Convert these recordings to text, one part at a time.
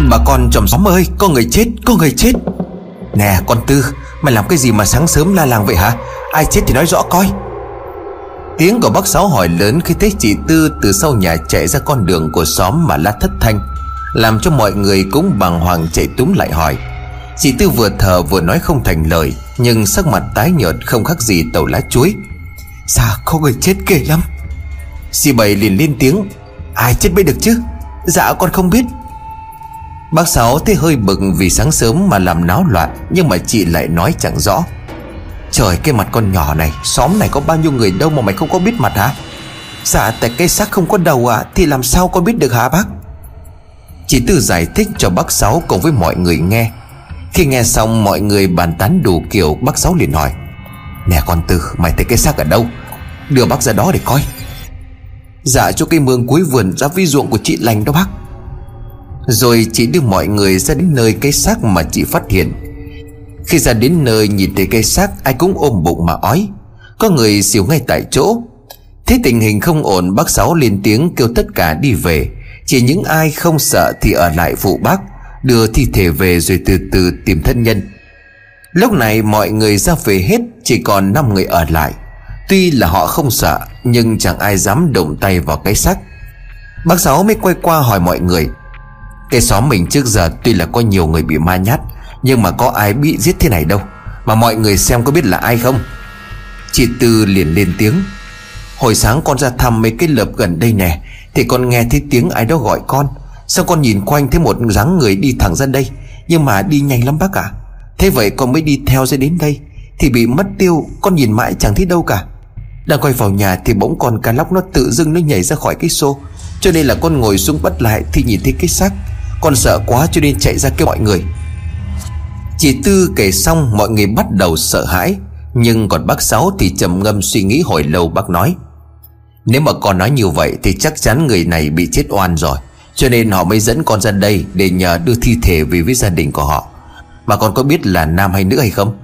Bà con chồng xóm ơi, Có người chết, Có người chết. Nè, con Tư, Mày làm cái gì mà sáng sớm la làng vậy hả? Ai chết thì nói rõ coi. Tiếng của bác Sáu hỏi lớn khi thấy chị Tư từ sau nhà chạy ra con đường của xóm mà la thất thanh, Làm cho mọi người cũng bàng hoàng chạy túm lại hỏi. Chị Tư vừa thở vừa nói không thành lời, Nhưng sắc mặt tái nhợt không khác gì tàu lá chuối. Dạ có người chết kể lắm. Chị Bảy liền lên tiếng, Ai chết biết được chứ? Dạ con không biết. Bác Sáu thấy hơi bực vì sáng sớm mà làm náo loạn, Nhưng mà chị lại nói chẳng rõ. Trời, cái mặt con nhỏ này, Xóm này có bao nhiêu người đâu mà mày không có biết mặt hả? Dạ tại cái xác không có đầu à Thì làm sao con biết được hả bác? Chị Tư giải thích cho bác Sáu cùng với mọi người nghe. Khi nghe xong, mọi người bàn tán đủ kiểu, Bác Sáu liền hỏi, Nè con Tư, mày thấy cái xác ở đâu? Đưa bác ra đó để coi. Dạ cho cây mương cuối vườn ra vi ruộng của chị lành đó bác. Rồi chị đưa mọi người ra đến nơi cái xác mà chị phát hiện. Khi ra đến nơi nhìn thấy cây xác, ai cũng ôm bụng mà ói. Có người xỉu ngay tại chỗ. Thế tình hình không ổn, bác Sáu lên tiếng kêu tất cả đi về. Chỉ những ai không sợ thì ở lại phụ bác, Đưa thi thể về rồi từ từ tìm thân nhân. Lúc này mọi người ra về hết, Chỉ còn 5 người ở lại. Tuy là họ không sợ, Nhưng chẳng ai dám động tay vào cái xác. Bác Sáu mới quay qua hỏi mọi người cái xóm mình trước giờ Tuy là có nhiều người bị ma nhát, Nhưng mà có ai bị giết thế này đâu. Mà mọi người xem có biết là ai không? Chị Tư liền lên tiếng. Hồi sáng con ra thăm mấy cái lợp gần đây nè, Thì con nghe thấy tiếng ai đó gọi con. Sao con nhìn quanh thấy một dáng người đi thẳng ra đây, Nhưng mà đi nhanh lắm bác ạ. À? Thế vậy con mới đi theo ra đến đây, Thì bị mất tiêu, Con nhìn mãi chẳng thấy đâu cả. Đang quay vào nhà thì bỗng con cá lóc nó tự dưng nó nhảy ra khỏi cái xô, Cho nên là con ngồi xuống bắt lại Thì nhìn thấy cái xác. Con sợ quá cho nên chạy ra kêu mọi người. Chị Tư kể xong, mọi người bắt đầu sợ hãi. Nhưng còn bác Sáu thì trầm ngâm suy nghĩ hồi lâu, bác nói, Nếu mà con nói như vậy Thì chắc chắn người này bị chết oan rồi. Cho nên họ mới dẫn con ra đây Để nhờ đưa thi thể về với gia đình của họ. Mà con có biết là nam hay nữ hay không?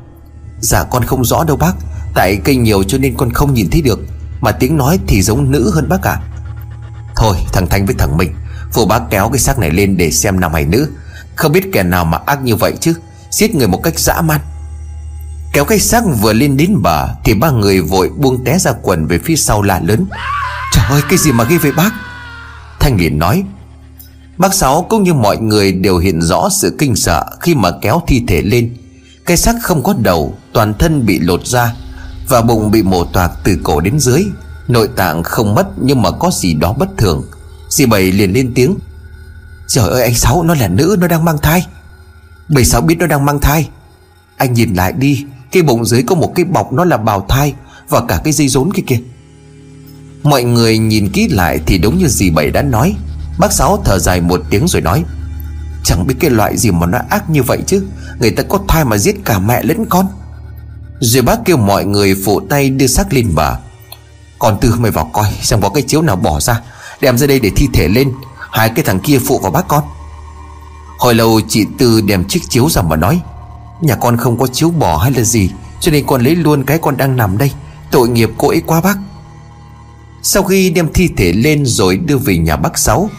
Dạ con không rõ đâu bác. Tại cây nhiều cho nên con không nhìn thấy được. Mà tiếng nói thì giống nữ hơn bác ạ. Thôi, thằng Thanh với thằng Minh Phụ bá kéo cái xác này lên để xem nam hay nữ. Không biết kẻ nào mà ác như vậy chứ. Giết người một cách dã man. Kéo cái xác vừa lên đến bờ Thì ba người vội buông té ra quần về phía sau là lớn. Trời ơi, cái gì mà ghê vậy bác? Thanh liền nói, Bác Sáu, cũng như mọi người đều hiện rõ sự kinh sợ Khi mà kéo thi thể lên. Cái xác không có đầu, Toàn thân bị lột ra Và bụng bị mổ toạc từ cổ đến dưới. Nội tạng không mất nhưng mà có gì đó bất thường. Dì Bảy liền lên tiếng. Trời ơi, anh Sáu, nó là nữ, nó đang mang thai. Bảy Sáu biết nó đang mang thai. Anh nhìn lại đi, Cái bụng dưới có một cái bọc, nó là bào thai Và cả cái dây rốn kia kìa. Mọi người nhìn kỹ lại thì đúng như dì Bảy đã nói. Bác Sáu thở dài một tiếng rồi nói, Chẳng biết cái loại gì mà nó ác như vậy chứ. Người ta có thai mà giết cả mẹ lẫn con. Rồi bác kêu mọi người phụ tay đưa xác lên bà. Còn Tư mày vào coi, Xem có cái chiếu nào bỏ ra. Đem ra đây để thi thể lên, Hai cái thằng kia phụ vào bác con. Hồi lâu chị Tư đem chiếc chiếu ra mà nói, Nhà con không có chiếu bỏ hay là gì, Cho nên con lấy luôn cái con đang nằm đây, Tội nghiệp cô ấy quá bác. Sau khi đem thi thể lên rồi đưa về nhà bác Sáu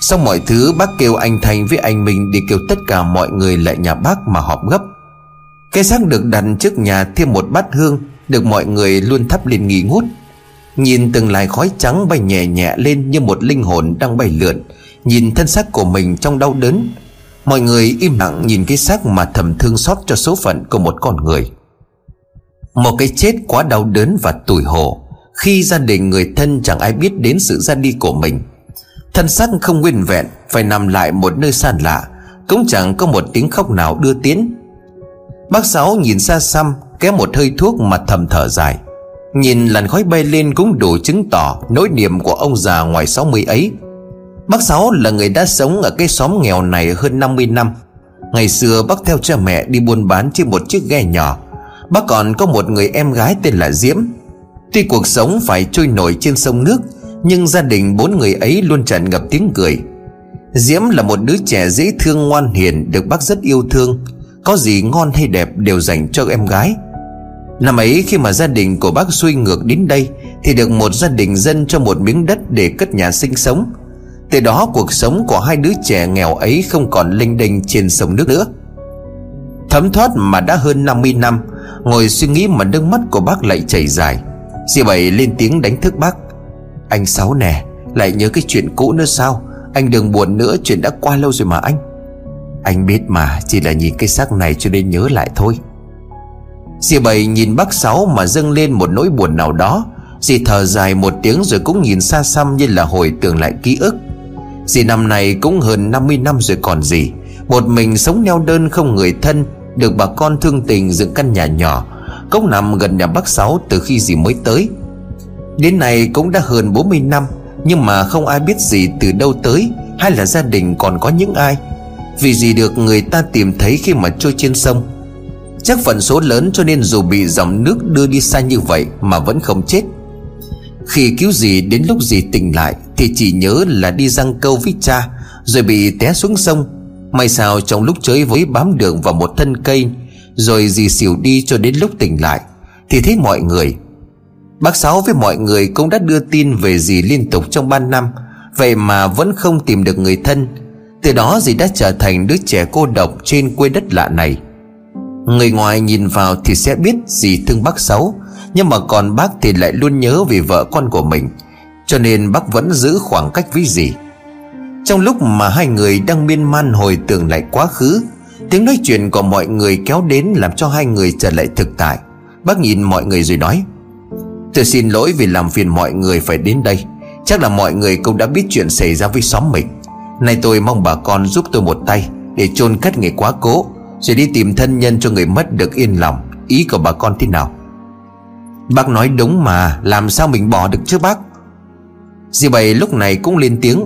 Xong mọi thứ bác kêu anh Thành với anh mình Đi kêu tất cả mọi người lại nhà bác mà họp gấp. Cái xác được đặt trước nhà thêm một bát hương, Được mọi người luôn thắp lên nghỉ ngút. Nhìn từng làn khói trắng bay nhẹ nhẹ lên Như một linh hồn đang bay lượn. Nhìn thân xác của mình trong đau đớn. Mọi người im lặng nhìn cái xác mà thầm thương xót cho số phận của một con người. Một cái chết quá đau đớn và tủi hổ. Khi gia đình người thân chẳng ai biết đến sự ra đi của mình. Thân xác không nguyên vẹn, Phải nằm lại một nơi xa lạ. Cũng chẳng có một tiếng khóc nào đưa tiến. Bác Sáu nhìn xa xăm, Kéo một hơi thuốc mà thầm thở dài. Nhìn làn khói bay lên cũng đủ chứng tỏ Nỗi niềm của ông già ngoài 60 ấy. Bác Sáu là người đã sống ở cái xóm nghèo này hơn 50 năm. Ngày xưa bác theo cha mẹ đi buôn bán trên một chiếc ghe nhỏ. Bác còn có một người em gái tên là Diễm. Tuy cuộc sống phải trôi nổi trên sông nước, Nhưng gia đình bốn người ấy luôn tràn ngập tiếng cười. Diễm là một đứa trẻ dễ thương ngoan hiền, Được bác rất yêu thương. Có gì ngon hay đẹp đều dành cho em gái. Năm ấy khi mà gia đình của bác xuôi ngược đến đây, Thì được một gia đình dân cho một miếng đất để cất nhà sinh sống. Từ đó, cuộc sống của hai đứa trẻ nghèo ấy Không còn linh đình trên sông nước nữa. Thấm thoát mà đã hơn 50 năm, Ngồi suy nghĩ mà nước mắt của bác lại chảy dài. Dì Bảy lên tiếng đánh thức bác. Anh Sáu nè, Lại nhớ cái chuyện cũ nữa sao? Anh đừng buồn nữa, chuyện đã qua lâu rồi mà anh. Anh biết mà, Chỉ là nhìn cái xác này cho nên nhớ lại thôi. Dì Bảy nhìn bác Sáu mà dâng lên một nỗi buồn nào đó. Dì thở dài một tiếng rồi cũng nhìn xa xăm như là hồi tưởng lại ký ức. Dì năm này cũng hơn 50 năm rồi còn gì Một mình sống neo đơn không người thân, Được bà con thương tình dựng căn nhà nhỏ. Cốc nằm gần nhà bác Sáu từ khi dì mới tới. Đến nay cũng đã hơn 40 năm, Nhưng mà không ai biết gì từ đâu tới, Hay là gia đình còn có những ai. Vì gì được người ta tìm thấy khi mà trôi trên sông. Chắc phần số lớn cho nên dù bị dòng nước đưa đi xa như vậy Mà vẫn không chết. Khi cứu gì đến lúc gì tỉnh lại Thì chỉ nhớ là đi răng câu với cha, Rồi bị té xuống sông. May sao trong lúc chơi với bám đường vào một thân cây, Rồi dì xỉu đi cho đến lúc tỉnh lại, Thì thấy mọi người. Bác Sáu với mọi người cũng đã đưa tin về dì liên tục trong ban năm, Vậy mà vẫn không tìm được người thân. Từ đó dì đã trở thành đứa trẻ cô độc trên quê đất lạ này. Người ngoài nhìn vào thì sẽ biết gì thương bác Sáu, Nhưng mà còn bác thì lại luôn nhớ về vợ con của mình, Cho nên bác vẫn giữ khoảng cách với dì. Trong lúc mà hai người đang miên man hồi tưởng lại quá khứ, Tiếng nói chuyện của mọi người kéo đến làm cho hai người trở lại thực tại. Bác nhìn mọi người rồi nói, Tôi xin lỗi vì làm phiền mọi người phải đến đây. Chắc là mọi người cũng đã biết chuyện xảy ra với xóm mình. Nay tôi mong bà con giúp tôi một tay Để chôn cất người quá cố. Rồi đi tìm thân nhân cho người mất được yên lòng. Ý của bà con thế nào? Bác nói đúng mà, Làm sao mình bỏ được chứ bác? Dì bảy lúc này cũng lên tiếng.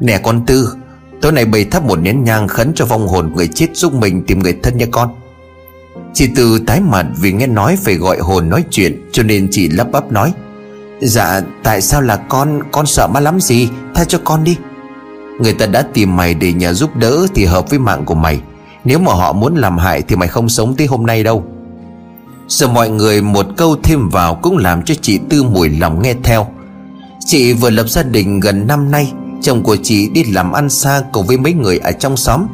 Nè con Tư, Tối nay bày thắp một nén nhang khấn cho vong hồn người chết giúp mình tìm người thân nha con. Chị Tư tái mặt vì nghe nói phải gọi hồn nói chuyện, Cho nên chị lắp bắp nói. Dạ tại sao là con Con sợ má lắm gì? Tha cho con đi. Người ta đã tìm mày để nhờ giúp đỡ Thì hợp với mạng của mày. Nếu mà họ muốn làm hại Thì mày không sống tới hôm nay đâu. Giờ mọi người một câu thêm vào Cũng làm cho chị Tư mùi lòng nghe theo. Chị vừa lập gia đình gần năm nay, Chồng của chị đi làm ăn xa Cùng với mấy người ở trong xóm.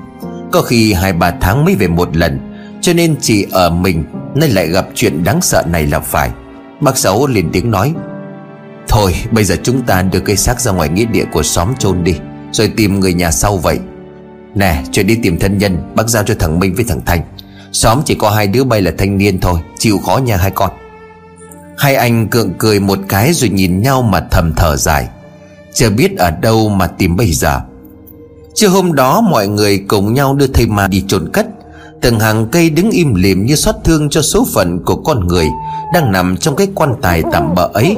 Có khi hai ba tháng mới về một lần, cho nên chị ở mình nên lại gặp chuyện đáng sợ này là phải. Bác Sáu liền tiếng nói, Thôi, bây giờ chúng ta đưa cây xác ra ngoài nghĩa địa của xóm chôn đi, Rồi tìm người nhà sau vậy. Nè, chuyện đi tìm thân nhân, Bác giao cho thằng Minh với thằng Thành Xóm chỉ có hai đứa bay là thanh niên thôi, Chịu khó nhà hai con. Hai anh cượng cười một cái rồi nhìn nhau mà thầm thở dài. Chưa biết ở đâu mà tìm bây giờ. Trưa hôm đó mọi người cùng nhau đưa thầy ma đi trộn cất. Từng hàng cây đứng im lìm như xót thương cho số phận của con người Đang nằm trong cái quan tài tạm bỡ ấy.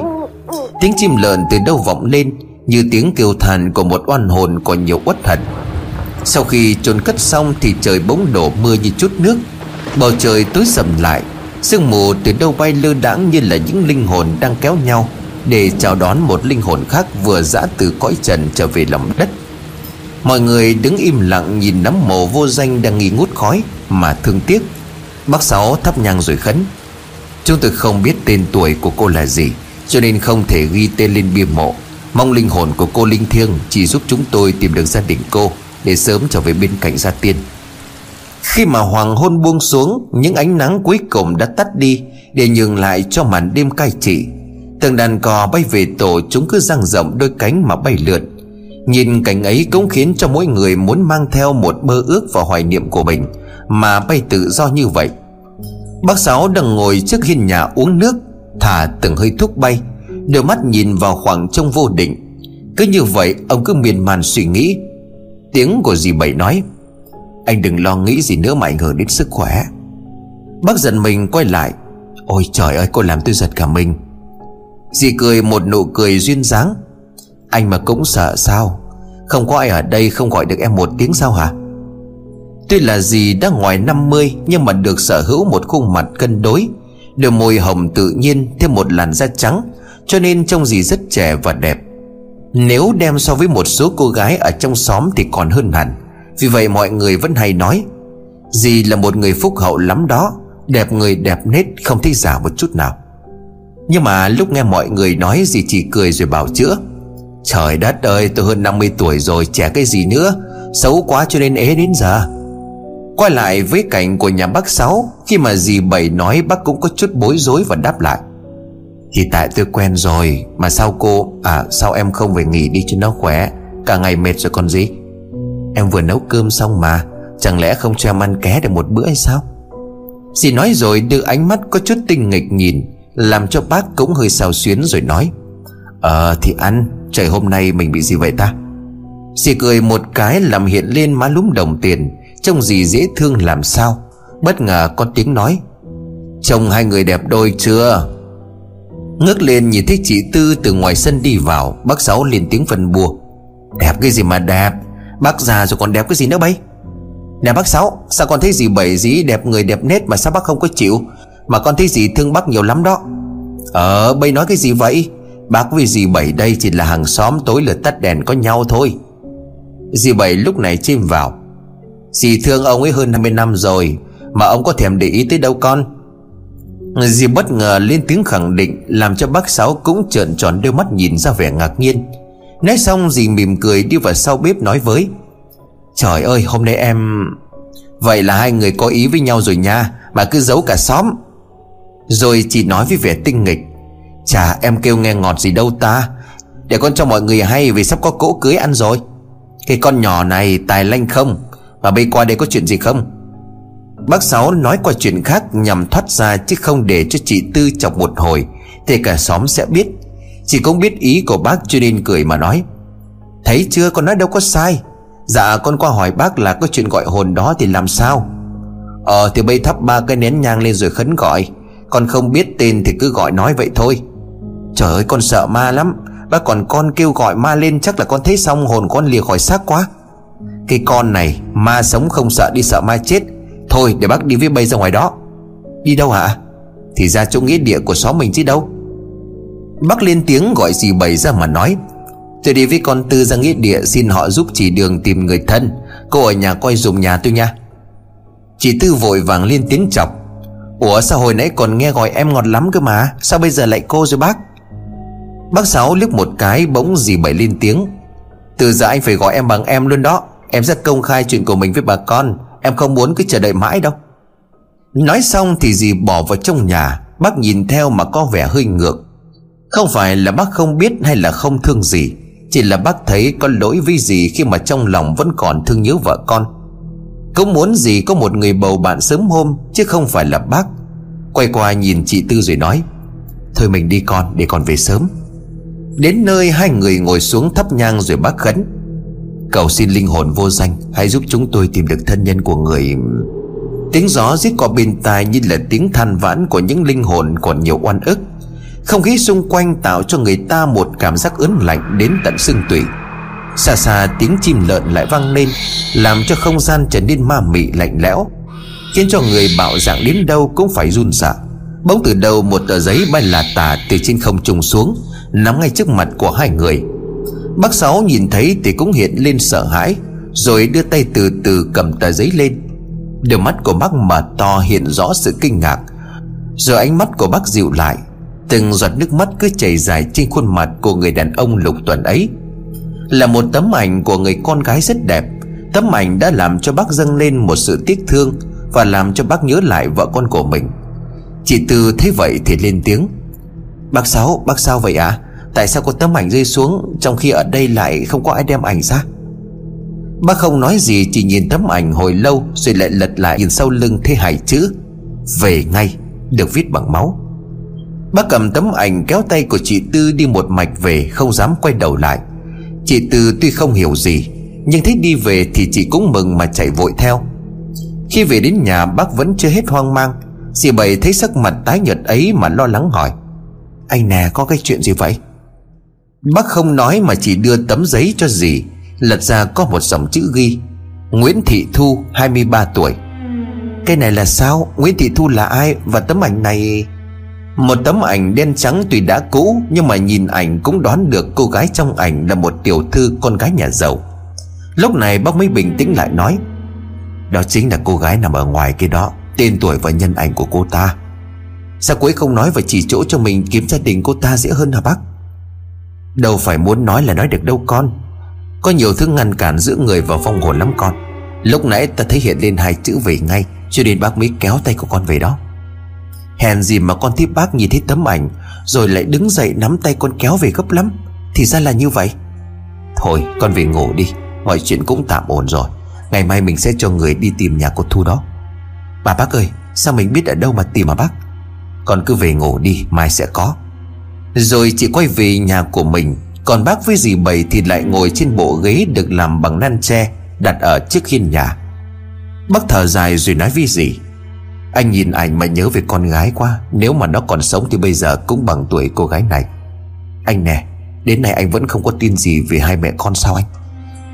Tiếng chim lợn từ đâu vọng lên Như tiếng kêu than của một oan hồn có nhiều uất hận. Sau khi chôn cất xong thì trời bỗng đổ mưa như chút nước. Bầu trời tối sầm lại. Sương mù từ đâu bay lơ đãng như là những linh hồn đang kéo nhau, Để chào đón một linh hồn khác vừa dã từ cõi trần trở về lòng đất. Mọi người đứng im lặng nhìn nắm mồ vô danh đang nghi ngút khói Mà thương tiếc. Bác Sáu thắp nhang rồi khấn, Chúng tôi không biết tên tuổi của cô là gì, Cho nên không thể ghi tên lên bia mộ. Mong linh hồn của cô linh thiêng Chỉ giúp chúng tôi tìm được gia đình cô. Để sớm trở về bên cạnh gia tiên. Khi mà hoàng hôn buông xuống, Những ánh nắng cuối cùng đã tắt đi Để nhường lại cho màn đêm cai trị. Từng đàn cò bay về tổ Chúng cứ dang rộng đôi cánh mà bay lượn. Nhìn cảnh ấy cũng khiến cho mỗi người muốn mang theo một mơ ước và hoài niệm của mình, Mà bay tự do như vậy. Bác Sáu đang ngồi trước hiên nhà uống nước, Thả từng hơi thuốc bay Đôi mắt nhìn vào khoảng trông vô định. Cứ như vậy, ông cứ miên man suy nghĩ Tiếng của dì Bảy nói. Anh đừng lo nghĩ gì nữa mà ảnh hưởng đến sức khỏe. Bác giận mình quay lại. Ôi trời ơi, cô làm tôi giật cả mình. Dì cười một nụ cười duyên dáng. Anh mà cũng sợ sao? Không có ai ở đây không gọi được em một tiếng sao hả? Tuy là dì đã ngoài 50 Nhưng mà được sở hữu một khuôn mặt cân đối, Đôi môi hồng tự nhiên, Thêm một làn da trắng, Cho nên trông dì rất trẻ và đẹp. Nếu đem so với một số cô gái Ở trong xóm thì còn hơn hẳn. Vì vậy mọi người vẫn hay nói, Dì là một người phúc hậu lắm đó, Đẹp người đẹp nết, không thấy giả một chút nào. Nhưng mà lúc nghe mọi người nói, Dì chỉ cười rồi bảo chữa, Trời đất ơi, tôi hơn 50 tuổi rồi Trẻ cái gì nữa, Xấu quá cho nên ế đến giờ Quay lại với cảnh của nhà bác Sáu, Khi mà dì Bảy nói bác cũng có chút bối rối và đáp lại thì tại tôi quen rồi, Mà sao cô À sao em không về nghỉ đi cho nó khỏe? Cả ngày mệt rồi còn gì? Em vừa nấu cơm xong mà, Chẳng lẽ không cho em ăn ké được một bữa hay sao? Dì nói rồi đưa ánh mắt có chút tinh nghịch nhìn, Làm cho bác cũng hơi xào xuyến rồi nói Ờ thì ăn, Trời hôm nay mình bị gì vậy ta? Dì cười một cái làm hiện lên má lúm đồng tiền, Trông dì dễ thương làm sao. Bất ngờ có tiếng nói Chồng hai người đẹp đôi chưa? Ngước lên nhìn thấy chị Tư từ ngoài sân đi vào, Bác Sáu lên tiếng phân bua. Đẹp cái gì mà đẹp? Bác già rồi còn đẹp cái gì nữa bay Nè bác Sáu, Sao con thấy gì bảy dí đẹp người đẹp nết Mà sao bác không có chịu? Mà con thấy gì thương bác nhiều lắm đó. Ờ bây nói cái gì vậy? Bác với dì bảy đây chỉ là hàng xóm tối lửa tắt đèn có nhau thôi. Dì bảy lúc này chim vào. Dì thương ông ấy hơn 20 năm rồi, Mà ông có thèm để ý tới đâu con? Dì bất ngờ lên tiếng khẳng định, Làm cho bác Sáu cũng trợn tròn đôi mắt nhìn ra vẻ ngạc nhiên. Nói xong, dì mỉm cười đi vào sau bếp nói với, Trời ơi, hôm nay em, Vậy là hai người có ý với nhau rồi nha Mà cứ giấu cả xóm. Rồi chị nói với vẻ tinh nghịch, Chà, em kêu nghe ngọt gì đâu ta, Để con cho mọi người hay vì sắp có cỗ cưới ăn rồi. Cái con nhỏ này tài lanh không Mà bây qua đây có chuyện gì không? Bác Sáu nói qua chuyện khác nhằm thoát ra Chứ không để cho chị Tư chọc một hồi. Thì cả xóm sẽ biết. Chị cũng biết ý của bác cho nên cười mà nói. Thấy chưa, con nói đâu có sai. Dạ con qua hỏi bác là có chuyện gọi hồn đó thì làm sao? Ờ thì bây thắp ba cái nén nhang lên rồi khấn gọi. Con không biết tên thì cứ gọi nói vậy thôi. Trời ơi, con sợ ma lắm. Bác còn con kêu gọi ma lên chắc là con thấy xong hồn con lìa khỏi xác quá. Cái con này, ma sống không sợ đi sợ ma chết. Thôi, để bác đi với bay ra ngoài đó. Đi đâu hả? Thì ra chỗ nghĩa địa của xóm mình chứ đâu. Bác lên tiếng gọi dì bảy ra mà nói, Tôi đi với con Tư ra nghĩa địa, Xin họ giúp chỉ đường tìm người thân. Cô ở nhà coi dùng nhà tôi nha. Chị Tư vội vàng lên tiếng chọc, Ủa sao hồi nãy còn nghe gọi em ngọt lắm cơ mà? Sao bây giờ lại cô rồi bác? Bác Sáu liếc một cái, bỗng dì bảy lên tiếng, Từ giờ anh phải gọi em bằng em luôn đó. Em sẽ công khai chuyện của mình với bà con. Em không muốn cứ chờ đợi mãi đâu. Nói xong thì dì bỏ vào trong nhà. Bác nhìn theo mà có vẻ hơi ngược. Không phải là bác không biết hay là không thương gì Chỉ là bác thấy có lỗi với dì Khi mà trong lòng vẫn còn thương nhớ vợ con. Cũng muốn dì có một người bầu bạn sớm hôm, Chứ không phải là bác. Quay qua nhìn chị Tư rồi nói, Thôi mình đi con, để con về sớm. Đến nơi hai người ngồi xuống thắp nhang rồi bác khấn Cầu xin linh hồn vô danh, Hãy giúp chúng tôi tìm được thân nhân của người. Tiếng gió rít qua bên tai Như là tiếng than vãn của những linh hồn còn nhiều oan ức. Không khí xung quanh tạo cho người ta một cảm giác ớn lạnh đến tận xương tủy. Xa xa tiếng chim lợn lại vang lên, Làm cho không gian trở nên ma mị lạnh lẽo, Khiến cho người bạo dạng đến đâu cũng phải run sợ Bỗng từ đầu một tờ giấy bay là tả từ trên không trùng xuống, Nắm ngay trước mặt của hai người. Bác Sáu nhìn thấy thì cũng hiện lên sợ hãi Rồi đưa tay từ từ cầm tờ giấy lên Đôi mắt của bác mở to hiện rõ sự kinh ngạc Rồi ánh mắt của bác dịu lại Từng giọt nước mắt cứ chảy dài trên khuôn mặt của người đàn ông lục tuần ấy Là một tấm ảnh của người con gái rất đẹp Tấm ảnh đã làm cho bác dâng lên một sự tiếc thương Và làm cho bác nhớ lại vợ con của mình Chị Tư thấy vậy thì lên tiếng Bác Sáu, bác sao vậy ạ? À? Tại sao có tấm ảnh rơi xuống Trong khi ở đây lại không có ai đem ảnh ra? Bác không nói gì, Chỉ nhìn tấm ảnh hồi lâu Rồi lại lật lại nhìn sau lưng thế hải chữ, Về ngay Được viết bằng máu. Bác cầm tấm ảnh kéo tay của chị Tư đi một mạch về, Không dám quay đầu lại. Chị Tư tuy không hiểu gì, Nhưng thấy đi về thì chị cũng mừng mà chạy vội theo. Khi về đến nhà, bác vẫn chưa hết hoang mang. Dì Bảy thấy sắc mặt tái nhợt ấy mà lo lắng hỏi, Anh nè, có cái chuyện gì vậy? Bác không nói mà chỉ đưa tấm giấy cho dì. Lật ra có một dòng chữ ghi, Nguyễn Thị Thu 23 tuổi. Cái này là sao? Nguyễn Thị Thu là ai Và tấm ảnh này? Một tấm ảnh đen trắng tuy đã cũ, Nhưng mà nhìn ảnh cũng đoán được cô gái trong ảnh Là một tiểu thư con gái nhà giàu. Lúc này bác mới bình tĩnh lại nói, Đó chính là cô gái nằm ở ngoài kia đó, Tên tuổi và nhân ảnh của cô ta. Sao cô ấy không nói và chỉ chỗ cho mình kiếm gia đình cô ta dễ hơn hả bác? Đâu phải muốn nói là nói được đâu con. Có nhiều thứ ngăn cản giữa người và vong hồn lắm con. Lúc nãy ta thấy hiện lên hai chữ về ngay, Cho nên bác mới kéo tay của con về đó. Hèn gì mà con thấy bác nhìn thấy tấm ảnh, Rồi lại đứng dậy nắm tay con kéo về gấp lắm. Thì ra là như vậy. Thôi, con về ngủ đi. Mọi chuyện cũng tạm ổn rồi. Ngày mai mình sẽ cho người đi tìm nhà cô Thu đó. Bà bác ơi, Sao mình biết ở đâu mà tìm mà bác? Con cứ về ngủ đi, mai sẽ có. Rồi chị quay về nhà của mình. Còn bác với dì bảy thì lại ngồi trên bộ ghế Được làm bằng nan tre Đặt ở trước hiên nhà. Bác thở dài rồi nói với dì, Anh nhìn ảnh mà nhớ về con gái quá, Nếu mà nó còn sống thì bây giờ cũng bằng tuổi cô gái này. Anh nè, Đến nay anh vẫn không có tin gì về hai mẹ con sao anh?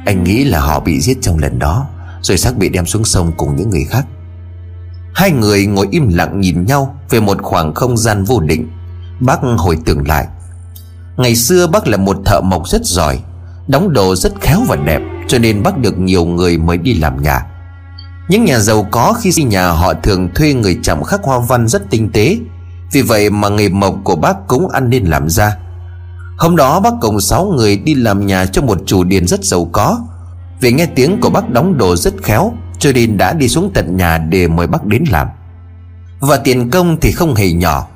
Anh nghĩ là họ bị giết trong lần đó, Rồi xác bị đem xuống sông cùng những người khác. Hai người ngồi im lặng nhìn nhau Về một khoảng không gian vô định. Bác hồi tưởng lại. Ngày xưa bác là một thợ mộc rất giỏi, Đóng đồ rất khéo và đẹp, Cho nên bác được nhiều người mới đi làm nhà. Những nhà giàu có khi xây nhà họ thường thuê người chạm khắc hoa văn rất tinh tế. Vì vậy mà nghề mộc của bác cũng ăn nên làm ra. Hôm đó bác cùng 6 người đi làm nhà cho một chủ điền rất giàu có. Vì nghe tiếng của bác đóng đồ rất khéo, Cho nên đã đi xuống tận nhà để mời bác đến làm. Và tiền công thì không hề nhỏ.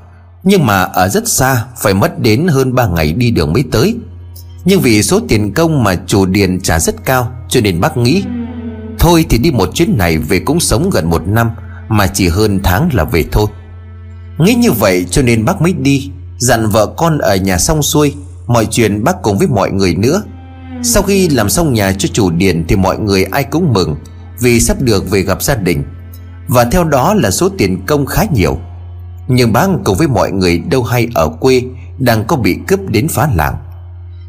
Nhưng mà ở rất xa, Phải mất đến hơn 3 ngày đi đường mới tới. Nhưng vì số tiền công mà chủ điền trả rất cao, Cho nên bác nghĩ, Thôi thì đi một chuyến này về cũng sống gần một năm, Mà chỉ hơn tháng là về thôi. Nghĩ như vậy cho nên bác mới đi, Dặn vợ con ở nhà xong xuôi, Mọi chuyện bác cùng với mọi người nữa. Sau khi làm xong nhà cho chủ điền Thì mọi người ai cũng mừng Vì sắp được về gặp gia đình. Và theo đó là số tiền công khá nhiều. Nhưng bác cùng với mọi người đâu hay ở quê, Đang có bị cướp đến phá làng.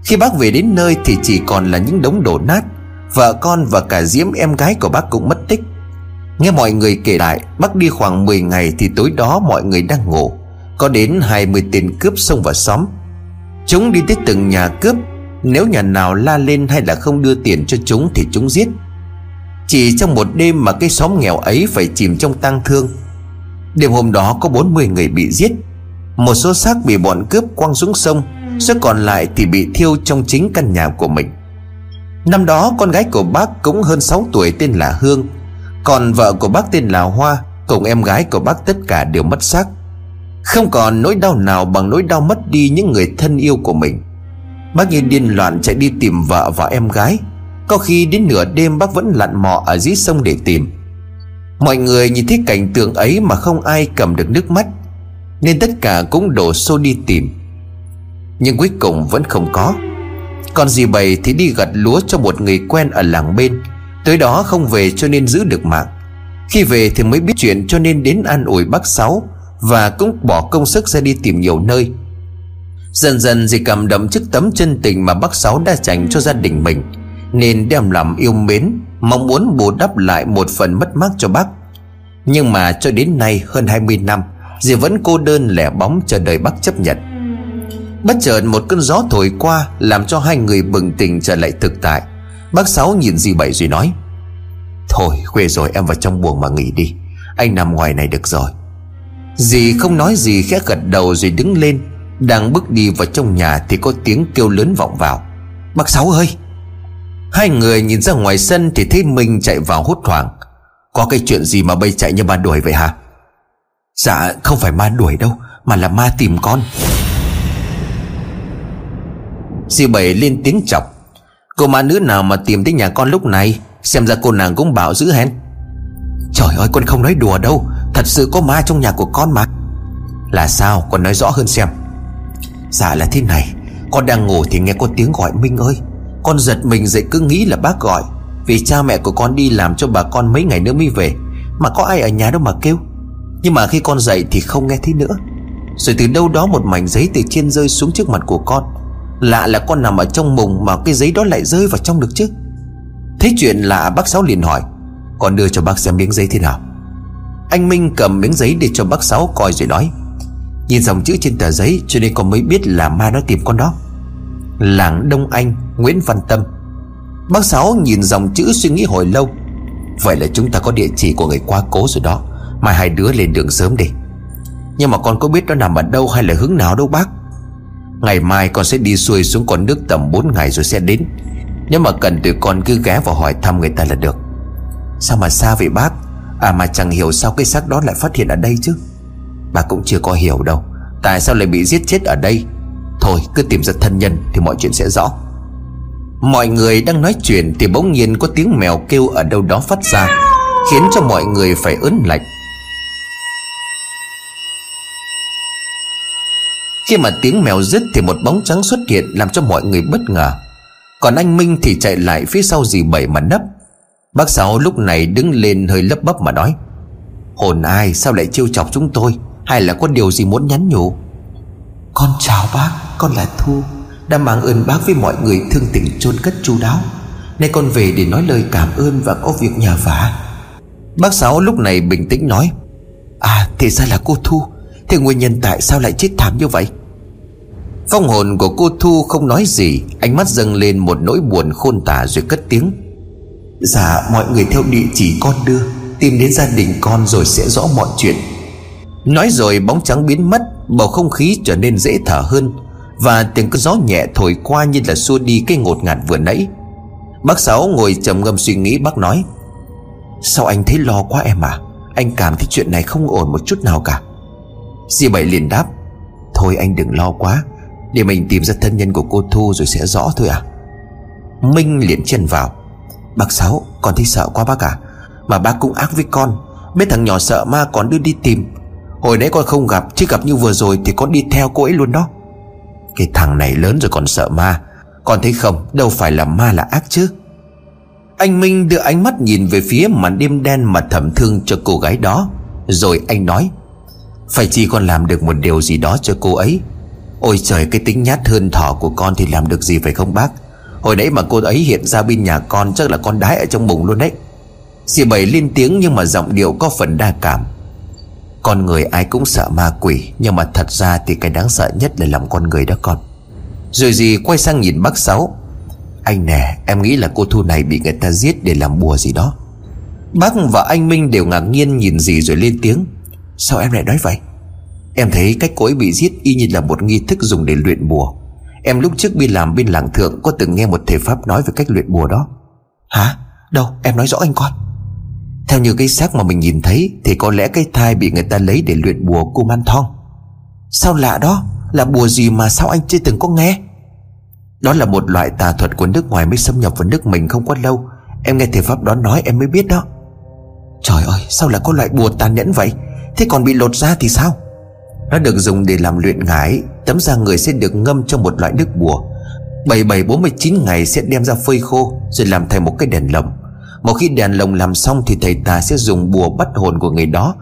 Khi bác về đến nơi thì chỉ còn là những đống đổ nát. Vợ con và cả Diễm em gái của bác cũng mất tích. Nghe mọi người kể lại, Bác đi khoảng 10 ngày thì tối đó mọi người đang ngủ. Có đến 20 tên cướp xông vào xóm. Chúng đi tới từng nhà cướp. Nếu nhà nào la lên hay là không đưa tiền cho chúng thì chúng giết. Chỉ trong một đêm mà cái xóm nghèo ấy phải chìm trong tang thương. Đêm hôm đó có 40 người bị giết. Một số xác bị bọn cướp quăng xuống sông, Số còn lại thì bị thiêu trong chính căn nhà của mình. Năm đó, con gái của bác cũng hơn 6 tuổi tên là Hương. Còn vợ của bác tên là Hoa, Cùng em gái của bác tất cả đều mất xác. Không còn nỗi đau nào bằng nỗi đau mất đi những người thân yêu của mình. Bác như điên loạn chạy đi tìm vợ và em gái. Có khi đến nửa đêm bác vẫn lặn mò ở dưới sông để tìm. Mọi người nhìn thấy cảnh tượng ấy mà không ai cầm được nước mắt, Nên tất cả cũng đổ xô đi tìm. Nhưng cuối cùng vẫn không có. Còn dì bầy thì đi gặt lúa cho một người quen ở làng bên. Tới đó không về cho nên giữ được mạng. Khi về thì mới biết chuyện cho nên đến an ủi bác Sáu và cũng bỏ công sức ra đi tìm nhiều nơi. Dần dần dì cảm đậm chiếc tấm chân tình mà bác Sáu đã dành cho gia đình mình, Nên đem làm yêu mến. Mong muốn bù đắp lại một phần mất mát cho bác. Nhưng mà cho đến nay hơn 20 năm, Dì vẫn cô đơn lẻ bóng chờ đợi bác chấp nhận. Bất chợt một cơn gió thổi qua Làm cho hai người bừng tỉnh trở lại thực tại. Bác Sáu nhìn dì Bảy rồi nói, Thôi, khuya rồi em vào trong buồng mà nghỉ đi. Anh nằm ngoài này được rồi. Dì không nói gì, khẽ gật đầu rồi đứng lên. Đang bước đi vào trong nhà Thì có tiếng kêu lớn vọng vào. Bác Sáu ơi! Hai người nhìn ra ngoài sân Thì thấy Minh chạy vào hốt hoảng. Có cái chuyện gì mà bây chạy như ma đuổi vậy hả? Dạ không phải ma đuổi đâu, Mà là ma tìm con. Dì Bảy lên tiếng chọc. Cô ma nữ nào mà tìm tới nhà con lúc này, Xem ra cô nàng cũng bảo giữ hèn Trời ơi, con không nói đùa đâu, Thật sự có ma trong nhà của con mà. Là sao? Con nói rõ hơn xem. Dạ là thế này, Con đang ngủ thì nghe có tiếng gọi Minh ơi. Con giật mình dậy cứ nghĩ là bác gọi. Vì cha mẹ của con đi làm cho bà con mấy ngày nữa mới về, Mà có ai ở nhà đâu mà kêu. Nhưng mà khi con dậy thì không nghe thấy nữa. Rồi từ đâu đó một mảnh giấy từ trên rơi xuống trước mặt của con. Lạ là con nằm ở trong mùng Mà cái giấy đó lại rơi vào trong được chứ. Thấy chuyện lạ, bác Sáu liền hỏi. Con đưa cho bác xem miếng giấy thế nào. Anh Minh cầm miếng giấy để cho bác Sáu coi rồi nói. Nhìn dòng chữ trên tờ giấy, Cho nên con mới biết là ma nó tìm con đó. Làng Đông Anh, Nguyễn Văn Tâm. Bác Sáu nhìn dòng chữ suy nghĩ hồi lâu. Vậy là chúng ta có địa chỉ của người qua cố rồi đó. Mai hai đứa lên đường sớm đi. Nhưng mà con có biết nó nằm ở đâu hay là hướng nào đâu, bác? Ngày mai con sẽ đi xuôi xuống con nước tầm 4 ngày rồi sẽ đến. Nếu mà cần tụi con cứ ghé vào hỏi thăm người ta là được. Sao mà xa vậy, bác? À mà chẳng hiểu sao cái xác đó lại phát hiện ở đây chứ. Bà cũng chưa có hiểu đâu. Tại sao lại bị giết chết ở đây? Thôi, cứ tìm ra thân nhân Thì mọi chuyện sẽ rõ. Mọi người đang nói chuyện Thì bỗng nhiên có tiếng mèo kêu ở đâu đó phát ra, Khiến cho mọi người phải ớn lạnh. Khi mà tiếng mèo dứt Thì một bóng trắng xuất hiện Làm cho mọi người bất ngờ. Còn anh Minh thì chạy lại phía sau dì Bảy mà nấp. Bác Sáu lúc này đứng lên hơi lấp bấp mà nói, Hồn ai, sao lại trêu chọc chúng tôi? Hay là có điều gì muốn nhắn nhủ? Con chào bác. Con là Thu, Đã mang ơn bác với mọi người thương tình chôn cất chu đáo. Nay con về để nói lời cảm ơn Và có việc nhờ vả. Bác Sáu lúc này bình tĩnh nói À thì ra là cô Thu. Thế nguyên nhân tại sao lại chết thảm như vậy? Phong hồn của cô Thu không nói gì, Ánh mắt dâng lên một nỗi buồn khôn tả rồi cất tiếng Dạ mọi người theo địa chỉ con đưa, Tìm đến gia đình con rồi sẽ rõ mọi chuyện. Nói rồi bóng trắng biến mất, Bầu không khí trở nên dễ thở hơn. Và tiếng cơn gió nhẹ thổi qua như là xua đi cái ngột ngạt vừa nãy. Bác Sáu ngồi trầm ngâm suy nghĩ, bác nói, Sao anh thấy lo quá em à? Anh cảm thấy chuyện này không ổn một chút nào cả. Dì Bảy liền đáp, Thôi anh đừng lo quá, Để mình tìm ra thân nhân của cô Thu rồi sẽ rõ thôi à. Minh liền chân vào, Bác Sáu, con thấy sợ quá bác à? Mà bác cũng ác với con Biết thằng nhỏ sợ ma còn đưa đi tìm. Hồi nãy con không gặp Chứ gặp như vừa rồi thì con đi theo cô ấy luôn đó. Cái thằng này lớn rồi còn sợ ma. Con thấy không, Đâu phải là ma là ác chứ. Anh Minh đưa ánh mắt nhìn về phía màn đêm đen mà thầm thương cho cô gái đó. Rồi anh nói, Phải chi con làm được một điều gì đó cho cô ấy. Ôi trời, cái tính nhát hơn thỏ của con thì làm được gì phải không bác? Hồi nãy mà cô ấy hiện ra bên nhà con, Chắc là con đái ở trong bụng luôn đấy. Dì bảy lên tiếng nhưng mà giọng điệu có phần đa cảm. Con người ai cũng sợ ma quỷ, Nhưng mà thật ra thì cái đáng sợ nhất là lòng con người đó con. Rồi gì quay sang nhìn bác Sáu. Anh nè, em nghĩ là cô Thu này bị người ta giết để làm bùa gì đó. Bác và anh Minh đều ngạc nhiên nhìn gì rồi lên tiếng. Sao em lại nói vậy? Em thấy cách cô ấy bị giết y như là một nghi thức dùng để luyện bùa. Em lúc trước đi làm bên làng thượng Có từng nghe một thầy Pháp nói về cách luyện bùa đó. Hả? Đâu? Em nói rõ anh coi theo như cái xác mà mình nhìn thấy, Thì có lẽ cái thai bị người ta lấy để luyện bùa cô man thong Sao lạ đó? Là bùa gì mà sao anh chưa từng có nghe? Đó là một loại tà thuật của nước ngoài mới xâm nhập vào nước mình không quá lâu. Em nghe thầy Pháp đó nói, em mới biết đó. Trời ơi, sao lại có loại bùa tàn nhẫn vậy? Thế còn bị lột ra thì sao? Nó được dùng để làm luyện ngải, Tấm da người sẽ được ngâm trong một loại nước bùa. 7749 ngày sẽ đem ra phơi khô, Rồi làm thành một cái đèn lồng. Một khi đèn lồng làm xong Thì thầy tà sẽ dùng bùa bắt hồn của người đó,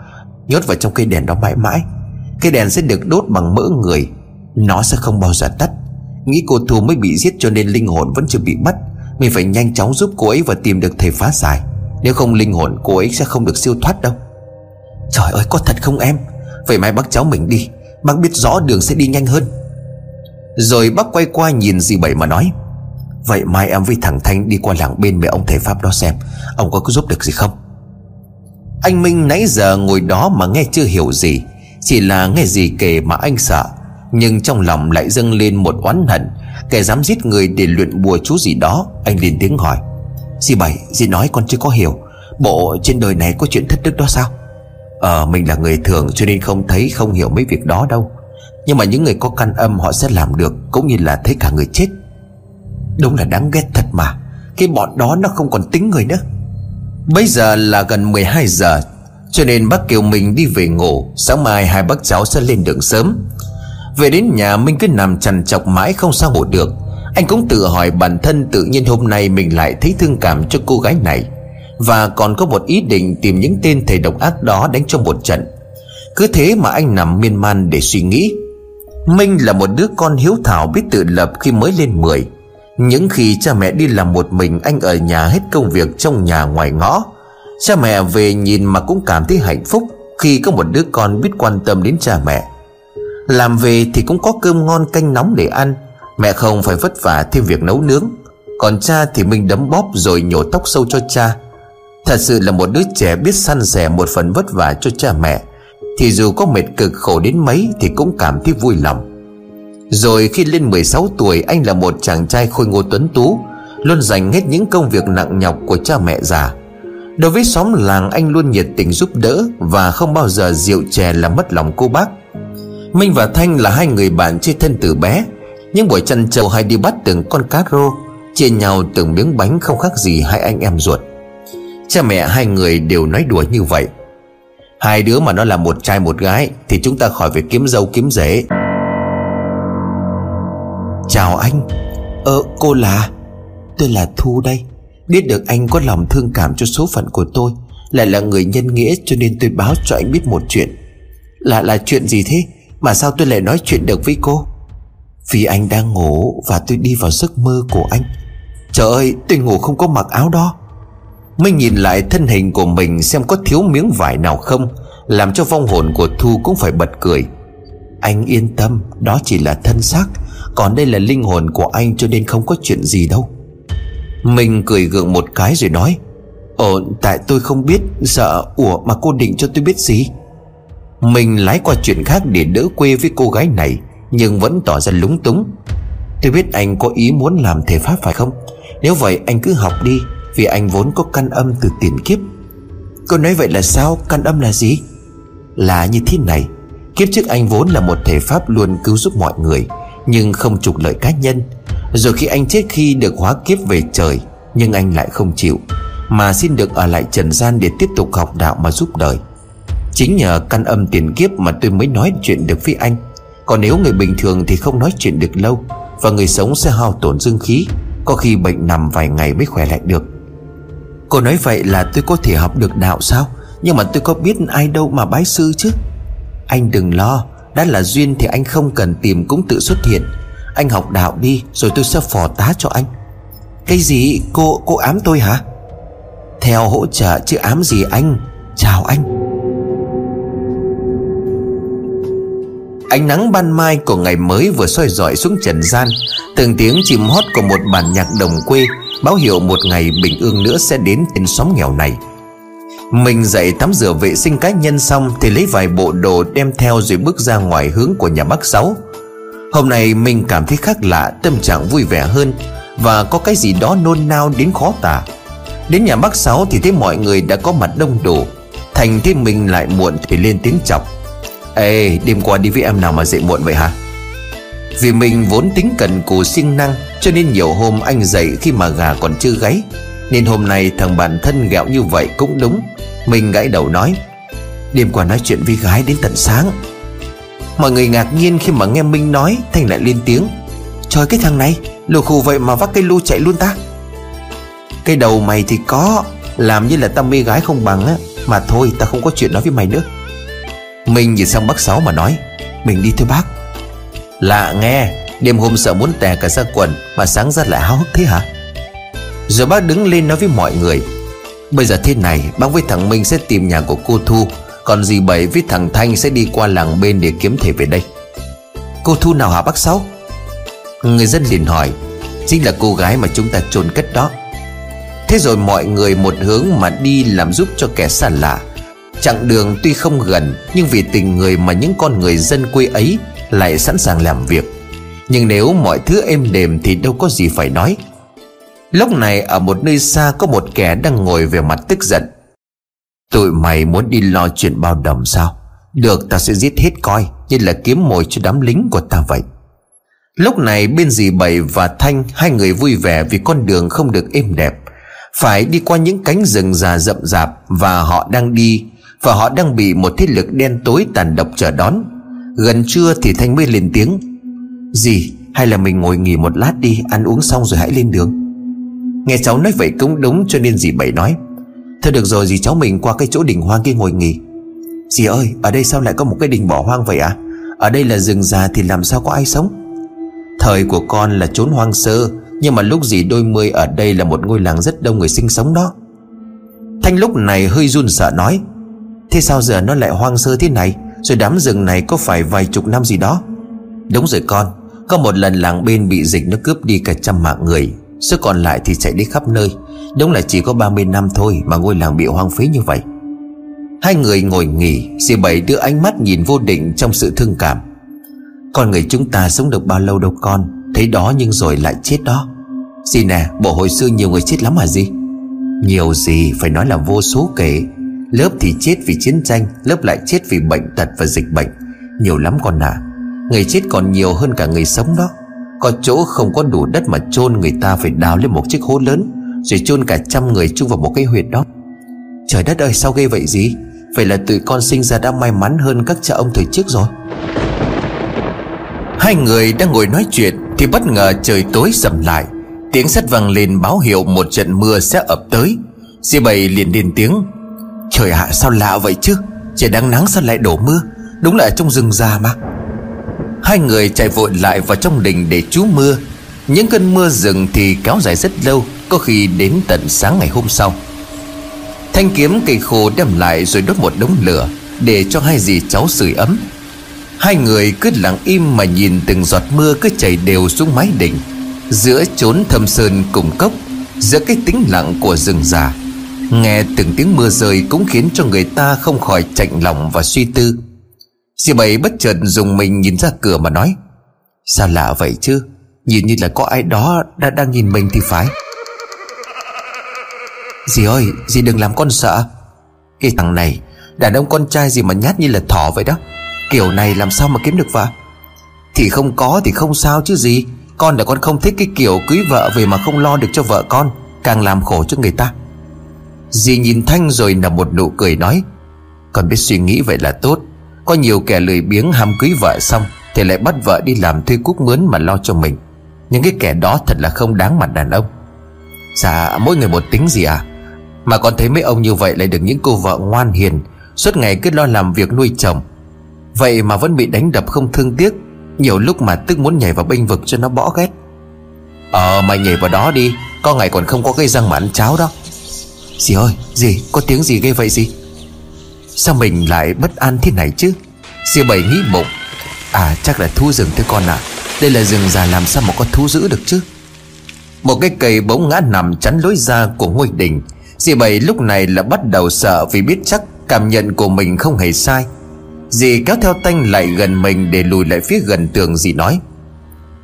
Nhốt vào trong cây đèn đó mãi mãi. Cây đèn sẽ được đốt bằng mỡ người, Nó sẽ không bao giờ tắt. Nghĩ cô Thu mới bị giết cho nên linh hồn vẫn chưa bị bắt. Mình phải nhanh chóng giúp cô ấy và tìm được thầy phá giải. Nếu không linh hồn cô ấy sẽ không được siêu thoát đâu. Trời ơi, có thật không em? Vậy mai bác cháu mình đi. Bác biết rõ đường sẽ đi nhanh hơn. Rồi bác quay qua nhìn dì Bảy mà nói Vậy mai em với thằng Thanh đi qua làng bên mẹ ông thầy Pháp đó xem. Ông có giúp được gì không? Anh Minh nãy giờ ngồi đó mà nghe chưa hiểu gì. Chỉ là nghe gì kể mà anh sợ. Nhưng trong lòng lại dâng lên một oán hận. Kẻ dám giết người để luyện bùa chú gì đó, Anh liền tiếng hỏi. Dì Bảy, dì nói con chưa có hiểu. Bộ trên đời này có chuyện thất đức đó sao? Ờ mình là người thường cho nên không thấy, không hiểu mấy việc đó đâu. Nhưng mà những người có căn âm họ sẽ làm được, Cũng như là thấy cả người chết. Đúng là đáng ghét thật mà. Cái bọn đó nó không còn tính người nữa. Bây giờ là gần 12 giờ, Cho nên bác kêu mình đi về ngủ. Sáng mai hai bác cháu sẽ lên đường sớm. Về đến nhà, Minh cứ nằm chằn chọc mãi không sao ngủ được. Anh cũng tự hỏi bản thân tự nhiên hôm nay mình lại thấy thương cảm cho cô gái này. Và còn có một ý định tìm những tên thầy độc ác đó đánh cho một trận. Cứ thế mà anh nằm miên man để suy nghĩ. Minh là một đứa con hiếu thảo biết tự lập khi mới lên 10 những khi cha mẹ đi làm một mình, Anh ở nhà hết công việc trong nhà ngoài ngõ. Cha mẹ về nhìn mà cũng cảm thấy hạnh phúc Khi có một đứa con biết quan tâm đến cha mẹ. Làm về thì cũng có cơm ngon canh nóng để ăn. Mẹ không phải vất vả thêm việc nấu nướng. Còn cha thì mình đấm bóp rồi nhổ tóc sâu cho cha. Thật sự là một đứa trẻ biết săn sẻ một phần vất vả cho cha mẹ. Thì dù có mệt cực khổ đến mấy Thì cũng cảm thấy vui lòng. Rồi khi lên 16 tuổi, Anh là một chàng trai khôi ngô tuấn tú, Luôn dành hết những công việc nặng nhọc của cha mẹ già. Đối với xóm làng, anh luôn nhiệt tình giúp đỡ Và không bao giờ rượu chè làm mất lòng cô bác. Minh và Thanh là hai người bạn chơi thân từ bé. Những buổi chăn trâu hay đi bắt từng con cá rô, Chia nhau từng miếng bánh không khác gì hai anh em ruột. Cha mẹ hai người đều nói đùa như vậy. Hai đứa mà nó là một trai một gái Thì chúng ta khỏi phải kiếm dâu kiếm rể. Chào anh. Ờ cô là? Tôi là Thu đây. Biết được anh có lòng thương cảm cho số phận của tôi, Lại là người nhân nghĩa cho nên tôi báo cho anh biết một chuyện. Là là chuyện gì thế? Mà sao tôi lại nói chuyện được với cô? Vì anh đang ngủ Và tôi đi vào giấc mơ của anh. Trời ơi, tôi ngủ không có mặc áo đó. Mới nhìn lại thân hình của mình Xem có thiếu miếng vải nào không, Làm cho vong hồn của Thu cũng phải bật cười. Anh yên tâm, Đó chỉ là thân xác. Còn đây là linh hồn của anh cho nên không có chuyện gì đâu. Mình cười gượng một cái rồi nói, Ồ, tại tôi không biết, Sợ Ủa mà cô định cho tôi biết gì? Mình lái qua chuyện khác để đỡ quê với cô gái này, Nhưng vẫn tỏ ra lúng túng. Tôi biết anh có ý muốn làm thể pháp phải không? Nếu vậy anh cứ học đi, Vì anh vốn có căn âm từ tiền kiếp. Cô nói vậy là sao? Căn âm là gì? Là như thế này, Kiếp trước anh vốn là một thể pháp luôn cứu giúp mọi người nhưng không trục lợi cá nhân. Rồi khi anh chết khi được hóa kiếp về trời, Nhưng anh lại không chịu, Mà xin được ở lại trần gian để tiếp tục học đạo mà giúp đời. Chính nhờ căn âm tiền kiếp mà tôi mới nói chuyện được với anh. Còn nếu người bình thường thì không nói chuyện được lâu, Và người sống sẽ hao tổn dương khí, Có khi bệnh nằm vài ngày mới khỏe lại được. Cô nói vậy là tôi có thể học được đạo sao? Nhưng mà tôi có biết ai đâu mà bái sư chứ? Anh đừng lo đã là duyên thì anh không cần tìm cũng tự xuất hiện. Anh học đạo đi, Rồi tôi sẽ phò tá cho anh. Cái gì? Cô cô ám tôi hả? Theo hỗ trợ chứ ám gì anh? Chào anh. Ánh nắng ban mai của ngày mới vừa soi rọi xuống trần gian. Từng tiếng chim hót của một bản nhạc đồng quê Báo hiệu một ngày bình ương nữa sẽ đến trên xóm nghèo này. Mình dậy tắm rửa vệ sinh cá nhân xong Thì lấy vài bộ đồ đem theo rồi bước ra ngoài hướng của nhà bác Sáu. Hôm nay mình cảm thấy khác lạ, Tâm trạng vui vẻ hơn Và có cái gì đó nôn nao đến khó tả. Đến nhà bác Sáu thì thấy mọi người đã có mặt đông đủ. Thành thấy mình lại muộn thì lên tiếng chọc. Ê, đêm qua đi với em nào mà dậy muộn vậy hả? Vì mình vốn tính cần cù siêng năng, Cho nên nhiều hôm anh dậy khi mà gà còn chưa gáy. Nên hôm nay thằng bạn thân ghẹo như vậy cũng đúng. Mình gãi đầu nói, Đêm qua nói chuyện với gái đến tận sáng. Mọi người ngạc nhiên khi mà nghe Minh nói Thành lại lên tiếng, Trời, cái thằng này, Lù khù vậy mà vác cây lu chạy luôn ta. Cái đầu mày thì có, Làm như là tao mê gái không bằng á, Mà thôi, tao không có chuyện nói với mày nữa. Mình nhìn sang bác Sáu mà nói, Mình đi thôi bác. Lạ nghe, Đêm hôm sợ muốn tè cả ra quần Mà sáng ra lại háo hức thế hả? Rồi bác đứng lên nói với mọi người, Bây giờ thế này, Bác với thằng Minh sẽ tìm nhà của cô Thu, Còn dì Bảy với thằng Thanh sẽ đi qua làng bên để kiếm thể về đây. Cô Thu nào hả bác Sáu? Người dân liền hỏi, Chính là cô gái mà chúng ta chôn cất đó. Thế rồi mọi người một hướng mà đi làm giúp cho kẻ xa lạ. Chặng đường tuy không gần, Nhưng vì tình người mà những con người dân quê ấy Lại sẵn sàng làm việc. Nhưng nếu mọi thứ êm đềm Thì đâu có gì phải nói. Lúc này ở một nơi xa Có một kẻ đang ngồi về mặt tức giận. Tụi mày muốn đi lo chuyện bao đồng sao? Được ta sẽ giết hết coi, Như là kiếm mồi cho đám lính của ta vậy. Lúc này bên dì Bảy và Thanh, Hai người vui vẻ vì con đường không được êm đẹp. Phải đi qua những cánh rừng già rậm rạp Và họ đang đi, và họ đang bị một thế lực đen tối tàn độc chờ đón. Gần trưa thì Thanh mới lên tiếng, Dì, hay là mình ngồi nghỉ một lát đi, Ăn uống xong rồi hãy lên đường. Nghe cháu nói vậy cũng đúng cho nên dì Bảy nói. Thôi được rồi, dì cháu mình qua cái chỗ đình hoang kia ngồi nghỉ. Dì ơi, ở đây sao lại có một cái đình bỏ hoang vậy à Ở đây là rừng già thì làm sao có ai sống? Thời của con là chốn hoang sơ, Nhưng mà lúc dì đôi mươi ở đây là một ngôi làng rất đông người sinh sống đó. Thanh lúc này hơi run sợ nói, Thế sao giờ nó lại hoang sơ thế này? Rồi đám rừng này có phải vài chục năm gì đó? Đúng rồi con, Có một lần làng bên bị dịch nó cướp đi cả trăm mạng người. Số còn lại thì chạy đi khắp nơi. Đúng là chỉ có 30 năm thôi Mà ngôi làng bị hoang phí như vậy. Hai người ngồi nghỉ Dì Bảy đưa ánh mắt nhìn vô định trong sự thương cảm. Con người chúng ta sống được bao lâu đâu con? Thấy đó nhưng rồi lại chết đó. Dì nè, bộ hồi xưa nhiều người chết lắm hả gì? Nhiều gì, phải nói là vô số kể. Lớp thì chết vì chiến tranh, Lớp lại chết vì bệnh tật và dịch bệnh. Nhiều lắm con à Người chết còn nhiều hơn cả người sống đó. Có chỗ không có đủ đất mà chôn Người ta phải đào lên một chiếc hố lớn, Rồi chôn cả trăm người chung vào một cái huyệt đó. Trời đất ơi, sao ghê vậy gì Vậy là tụi con sinh ra đã may mắn hơn các cha ông thời trước rồi. Hai người đang ngồi nói chuyện Thì bất ngờ trời tối sầm lại. Tiếng sét vang lên báo hiệu một trận mưa sẽ ập tới. Di bầy liền lên tiếng, Trời ạ, sao lạ vậy chứ? Trời đang nắng sao lại đổ mưa? Đúng là trong rừng già mà. Hai người chạy vội lại vào trong đình để trú mưa. Những cơn mưa rừng thì kéo dài rất lâu, Có khi đến tận sáng ngày hôm sau. Thanh kiếm cây khô đem lại rồi đốt một đống lửa Để cho hai dì cháu sưởi ấm. Hai người cứ lặng im mà nhìn từng giọt mưa cứ chảy đều xuống mái đỉnh Giữa chốn thâm sơn cùng cốc, Giữa cái tĩnh lặng của rừng già. Nghe từng tiếng mưa rơi cũng khiến cho người ta không khỏi chạnh lòng và suy tư. Dì bảy bất chợt dùng mình nhìn ra cửa mà nói, Sao lạ vậy chứ? Nhìn như là có ai đó đã đang nhìn mình thì phải. Dì ơi, Dì đừng làm con sợ. Cái thằng này, Đàn ông con trai gì mà nhát như là thỏ vậy đó. Kiểu này làm sao mà kiếm được vợ? Thì không có thì không sao chứ gì Con là con không thích cái kiểu cưới vợ về mà không lo được cho vợ con, Càng làm khổ cho người ta. Dì nhìn Thanh rồi nở một nụ cười nói, Con biết suy nghĩ vậy là tốt. Có nhiều kẻ lười biếng ham cưới vợ xong Thì lại bắt vợ đi làm thuê cúc mướn mà lo cho mình. Những cái kẻ đó thật là không đáng mặt đàn ông. Dạ mỗi người một tính gì à? Mà còn thấy mấy ông như vậy lại được những cô vợ ngoan hiền, Suốt ngày cứ lo làm việc nuôi chồng. Vậy mà vẫn bị đánh đập không thương tiếc, Nhiều lúc mà tức muốn nhảy vào bênh vực cho nó bỏ ghét. Ờ mày nhảy vào đó đi, Có ngày còn không có cây răng mà ăn cháo đó. Dì ơi, Dì, có tiếng gì gây vậy gì Sao mình lại bất an thế này chứ? Siêu bảy nghĩ bụng À chắc là thú rừng thế con à Đây là rừng già làm sao mà có thú giữ được chứ? Một cái cây bỗng ngã nằm chắn lối ra của ngôi đình. Dì bảy lúc này là bắt đầu sợ Vì biết chắc cảm nhận của mình không hề sai. Dì kéo theo tanh lại gần mình Để lùi lại phía gần tường, dì nói.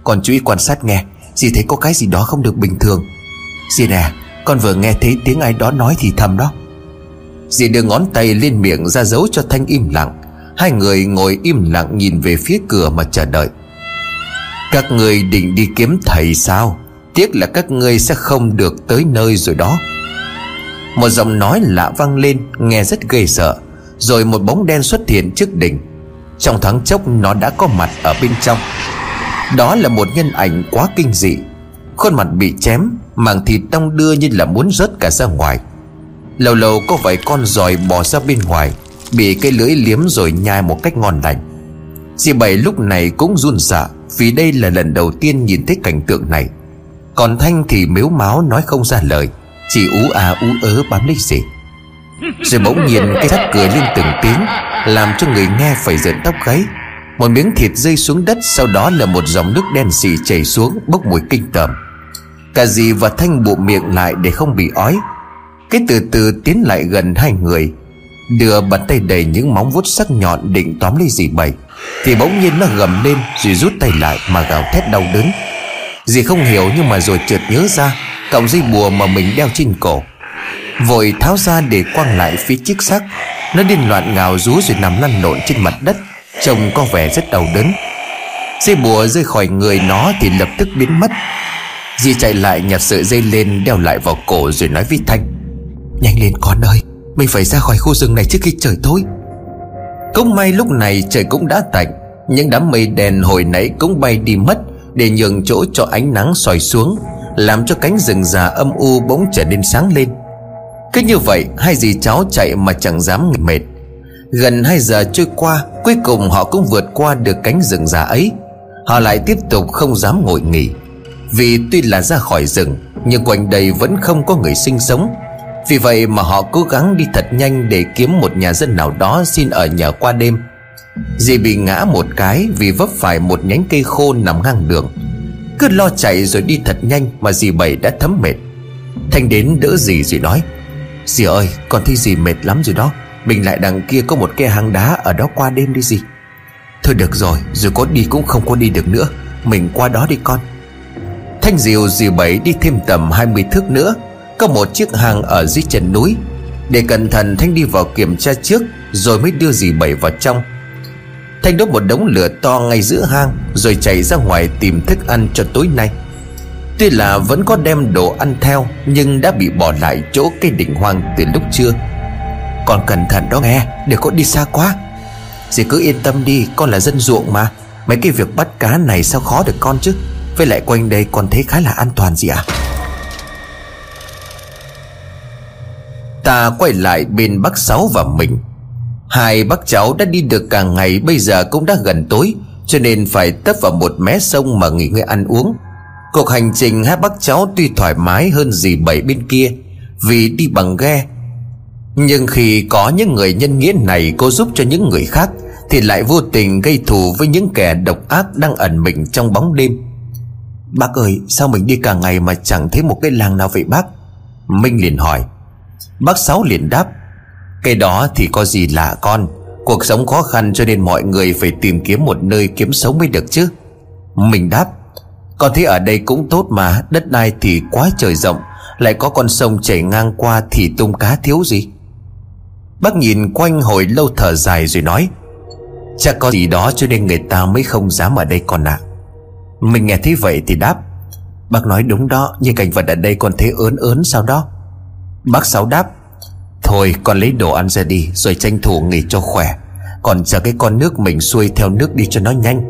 Con chú ý quan sát nghe, Dì thấy có cái gì đó không được bình thường. Dì nè, con vừa nghe thấy tiếng ai đó nói thì thầm đó. Dì đưa ngón tay lên miệng ra dấu cho Thanh im lặng. Hai người ngồi im lặng nhìn về phía cửa mà chờ đợi. Các người định đi kiếm thầy sao? Tiếc là các ngươi sẽ không được tới nơi rồi đó. Một giọng nói lạ vang lên, Nghe rất ghê sợ. Rồi một bóng đen xuất hiện trước đỉnh. Trong thoáng chốc, nó đã có mặt ở bên trong. Đó là một nhân ảnh quá kinh dị. Khuôn mặt bị chém, Màng thịt đong đưa như là muốn rớt cả ra ngoài. Lâu lâu có vài con giòi bò ra bên ngoài, Bị cái lưỡi liếm rồi nhai một cách ngon lành. Dì bảy lúc này cũng run sợ Vì đây là lần đầu tiên nhìn thấy cảnh tượng này. Còn Thanh thì mếu máu nói không ra lời, Chỉ ú à ú ớ bám lấy gì Rồi bỗng nhiên cái thắt cười lên từng tiếng, Làm cho người nghe phải giận tóc gáy. Một miếng thịt rơi xuống đất, Sau đó là một dòng nước đen xì chảy xuống, Bốc mùi kinh tởm. Cả dì và Thanh bụm miệng lại để không bị ói. Cái từ từ tiến lại gần hai người. Đưa bàn tay đầy những móng vuốt sắc nhọn định tóm lấy dì bảy, Thì bỗng nhiên nó gầm lên rồi rút tay lại mà gào thét đau đớn. Dì không hiểu nhưng mà rồi chợt nhớ ra, Cọng dây bùa mà mình đeo trên cổ. Vội tháo ra để quăng lại phía chiếc xác. Nó điên loạn ngào rú rồi nằm lăn lộn trên mặt đất, Trông có vẻ rất đau đớn. Dây bùa rơi khỏi người nó thì lập tức biến mất. Dì chạy lại nhặt sợi dây lên Đeo lại vào cổ rồi nói với Thanh. Nhanh lên con ơi, Mình phải ra khỏi khu rừng này trước khi trời tối. Cũng may lúc này trời cũng đã tạnh, Những đám mây đèn hồi nãy cũng bay đi mất Để nhường chỗ cho ánh nắng soi xuống, Làm cho cánh rừng già âm u bỗng trở nên sáng lên. Cứ như vậy, Hai dì cháu chạy mà chẳng dám mệt. Gần 2 giờ trôi qua, Cuối cùng họ cũng vượt qua được cánh rừng già ấy. Họ lại tiếp tục không dám ngồi nghỉ. Vì tuy là ra khỏi rừng, Nhưng quanh đây vẫn không có người sinh sống. Vì vậy mà họ cố gắng đi thật nhanh Để kiếm một nhà dân nào đó xin ở nhờ qua đêm. Dì bị ngã một cái Vì vấp phải một nhánh cây khô nằm ngang đường. Cứ lo chạy rồi đi thật nhanh Mà dì bảy đã thấm mệt. Thanh đến đỡ dì rồi nói, Dì ơi, con thấy dì mệt lắm rồi đó. Mình lại đằng kia có một cái hang đá Ở đó qua đêm đi dì. Thôi được rồi, Dù có đi cũng không có đi được nữa. Mình qua đó đi con. Thanh diều dì bảy đi thêm tầm 20 thước nữa. Có một chiếc hang ở dưới chân núi. Để cẩn thận, Thanh đi vào kiểm tra trước, Rồi mới đưa dì bảy vào trong. Thanh đốt một đống lửa to ngay giữa hang, Rồi chạy ra ngoài tìm thức ăn cho tối nay. Tuy là vẫn có đem đồ ăn theo, Nhưng đã bị bỏ lại chỗ cây đỉnh hoang từ lúc trưa. Còn cẩn thận đó nghe Đừng có đi xa quá. Dì cứ yên tâm đi, Con là dân ruộng mà. Mấy cái việc bắt cá này sao khó được con chứ? Với lại quanh đây con thấy khá là an toàn gì ạ. à? Ta quay lại bên bác Sáu và mình. Hai bác cháu đã đi được cả ngày, Bây giờ cũng đã gần tối, Cho nên phải tấp vào một mé sông mà nghỉ ngơi ăn uống. Cuộc hành trình hai bác cháu tuy thoải mái hơn gì bảy bên kia, Vì đi bằng ghe. Nhưng khi có những người nhân nghĩa này Cô giúp cho những người khác, Thì lại vô tình gây thù với những kẻ độc ác Đang ẩn mình trong bóng đêm. Bác ơi, sao mình đi cả ngày Mà chẳng thấy một cái làng nào vậy bác? Minh liền hỏi. Bác Sáu liền đáp, Cái đó thì có gì lạ con? Cuộc sống khó khăn cho nên mọi người Phải tìm kiếm một nơi kiếm sống mới được chứ. Mình đáp, Con thấy ở đây cũng tốt mà, Đất đai thì quá trời rộng, Lại có con sông chảy ngang qua Thì tôm cá thiếu gì? Bác nhìn quanh hồi lâu thở dài rồi nói, Chắc có gì đó cho nên người ta mới không dám ở đây con ạ. À. Mình nghe thấy vậy thì đáp, Bác nói đúng đó, Nhưng cảnh vật ở đây con thấy ớn ớn sao đó. Bác Sáu đáp, Thôi, con lấy đồ ăn ra đi, Rồi tranh thủ nghỉ cho khỏe. Còn chờ cái con nước mình xuôi theo nước đi cho nó nhanh.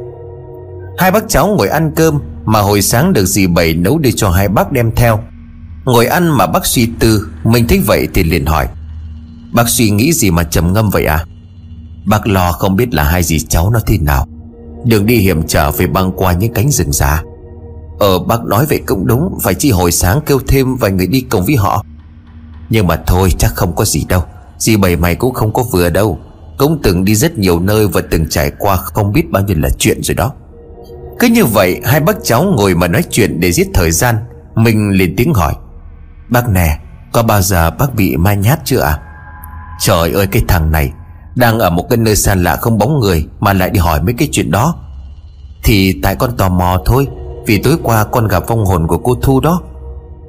Hai bác cháu ngồi ăn cơm, Mà hồi sáng được dì bảy nấu đi cho hai bác đem theo. Ngồi ăn mà bác suy tư, Mình thấy vậy thì liền hỏi, Bác suy nghĩ gì mà trầm ngâm vậy à? Bác lo không biết là hai dì cháu nó thế nào. Đường đi hiểm trở phải băng qua những cánh rừng già. Ờ bác nói vậy cũng đúng, Phải chi hồi sáng kêu thêm vài người đi cùng với họ. Nhưng mà thôi, chắc không có gì đâu. Dì bảy mày cũng không có vừa đâu. Cũng từng đi rất nhiều nơi Và từng trải qua không biết bao nhiêu là chuyện rồi đó. Cứ như vậy, Hai bác cháu ngồi mà nói chuyện để giết thời gian, Mình liền tiếng hỏi. Bác nè, Có bao giờ bác bị mai nhát chưa à Trời ơi, cái thằng này, Đang ở một cái nơi xa lạ không bóng người Mà lại đi hỏi mấy cái chuyện đó. Thì tại con tò mò thôi, Vì tối qua con gặp vong hồn của cô Thu đó.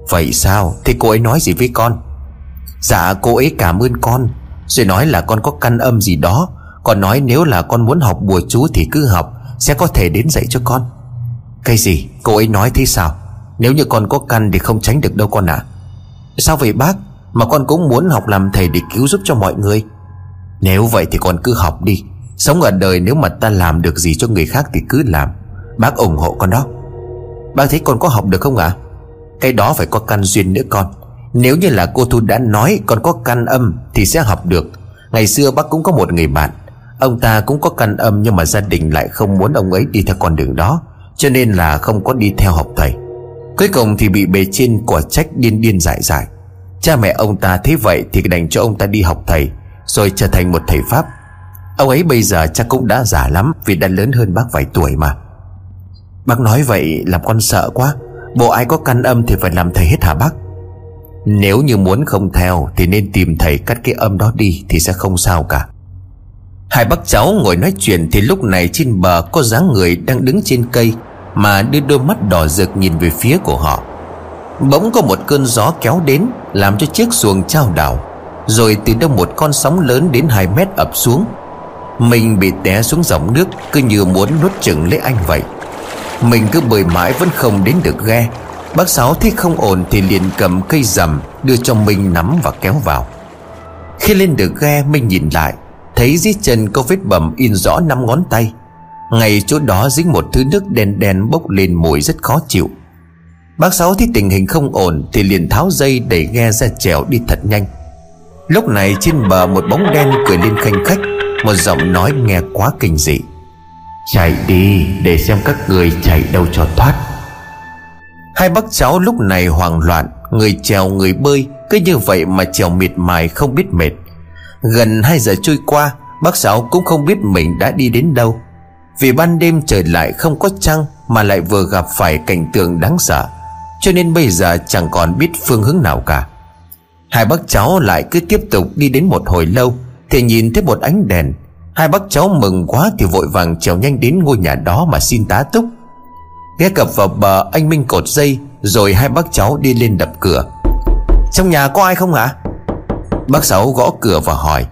Vậy sao? Thì cô ấy nói gì với con? Dạ cô ấy cảm ơn con. Rồi nói là con có căn âm gì đó. Còn nói nếu là con muốn học bùa chú Thì cứ học, Sẽ có thể đến dạy cho con. Cái gì? Cô ấy nói thế sao? Nếu như con có căn thì không tránh được đâu con ạ. À? Sao vậy bác? Mà con cũng muốn học làm thầy để cứu giúp cho mọi người. Nếu vậy thì con cứ học đi. Sống ở đời nếu mà ta làm được gì cho người khác thì cứ làm. Bác ủng hộ con đó. Bác thấy con có học được không ạ? À? Cái đó phải có căn duyên nữa con. Nếu như là cô Thu đã nói còn có căn âm Thì sẽ học được. Ngày xưa bác cũng có một người bạn. Ông ta cũng có căn âm nhưng mà gia đình lại không muốn ông ấy đi theo con đường đó, Cho nên là không có đi theo học thầy. Cuối cùng thì bị bề trên quả trách điên điên dại dại. Cha mẹ ông ta thấy vậy thì đành cho ông ta đi học thầy, Rồi trở thành một thầy Pháp. Ông ấy bây giờ chắc cũng đã già lắm Vì đã lớn hơn bác vài tuổi mà. Bác nói vậy làm con sợ quá. Bộ ai có căn âm thì phải làm thầy hết hả bác? Nếu như muốn không theo Thì nên tìm thầy cắt cái âm đó đi Thì sẽ không sao cả. Hai bác cháu ngồi nói chuyện Thì lúc này trên bờ có dáng người đang đứng trên cây Mà đưa đôi mắt đỏ rực nhìn về phía của họ. Bỗng có một cơn gió kéo đến, Làm cho chiếc xuồng trao đảo, Rồi từ đâu một con sóng lớn đến 2 mét ập xuống. Mình bị té xuống dòng nước, Cứ như muốn nuốt chừng lấy anh vậy. Mình cứ bơi mãi vẫn không đến được ghe. Bác Sáu thấy không ổn Thì liền cầm cây rầm Đưa cho Minh nắm và kéo vào. Khi lên được ghe, Minh nhìn lại, Thấy dưới chân có vết bầm in rõ năm ngón tay. Ngay chỗ đó dính một thứ nước đen đen bốc lên mùi rất khó chịu. Bác Sáu thấy tình hình không ổn Thì liền tháo dây đẩy ghe ra chèo đi thật nhanh. Lúc này trên bờ một bóng đen cười lên khanh khách, Một giọng nói nghe quá kinh dị. Chạy đi, để xem các người chạy đâu cho thoát. Hai bác cháu lúc này hoảng loạn, Người trèo người bơi, Cứ như vậy mà trèo miệt mài không biết mệt. Gần 2 giờ trôi qua, Bác cháu cũng không biết mình đã đi đến đâu. Vì ban đêm trời lại không có trăng Mà lại vừa gặp phải cảnh tượng đáng sợ, Cho nên bây giờ chẳng còn biết phương hướng nào cả. Hai bác cháu lại cứ tiếp tục đi đến một hồi lâu, Thì nhìn thấy một ánh đèn. Hai bác cháu mừng quá thì vội vàng trèo nhanh đến ngôi nhà đó mà xin tá túc. Ghé cập vào bờ anh Minh cột dây, Rồi hai bác cháu đi lên đập cửa. Trong nhà có ai không hả? Bác Sáu gõ cửa và hỏi.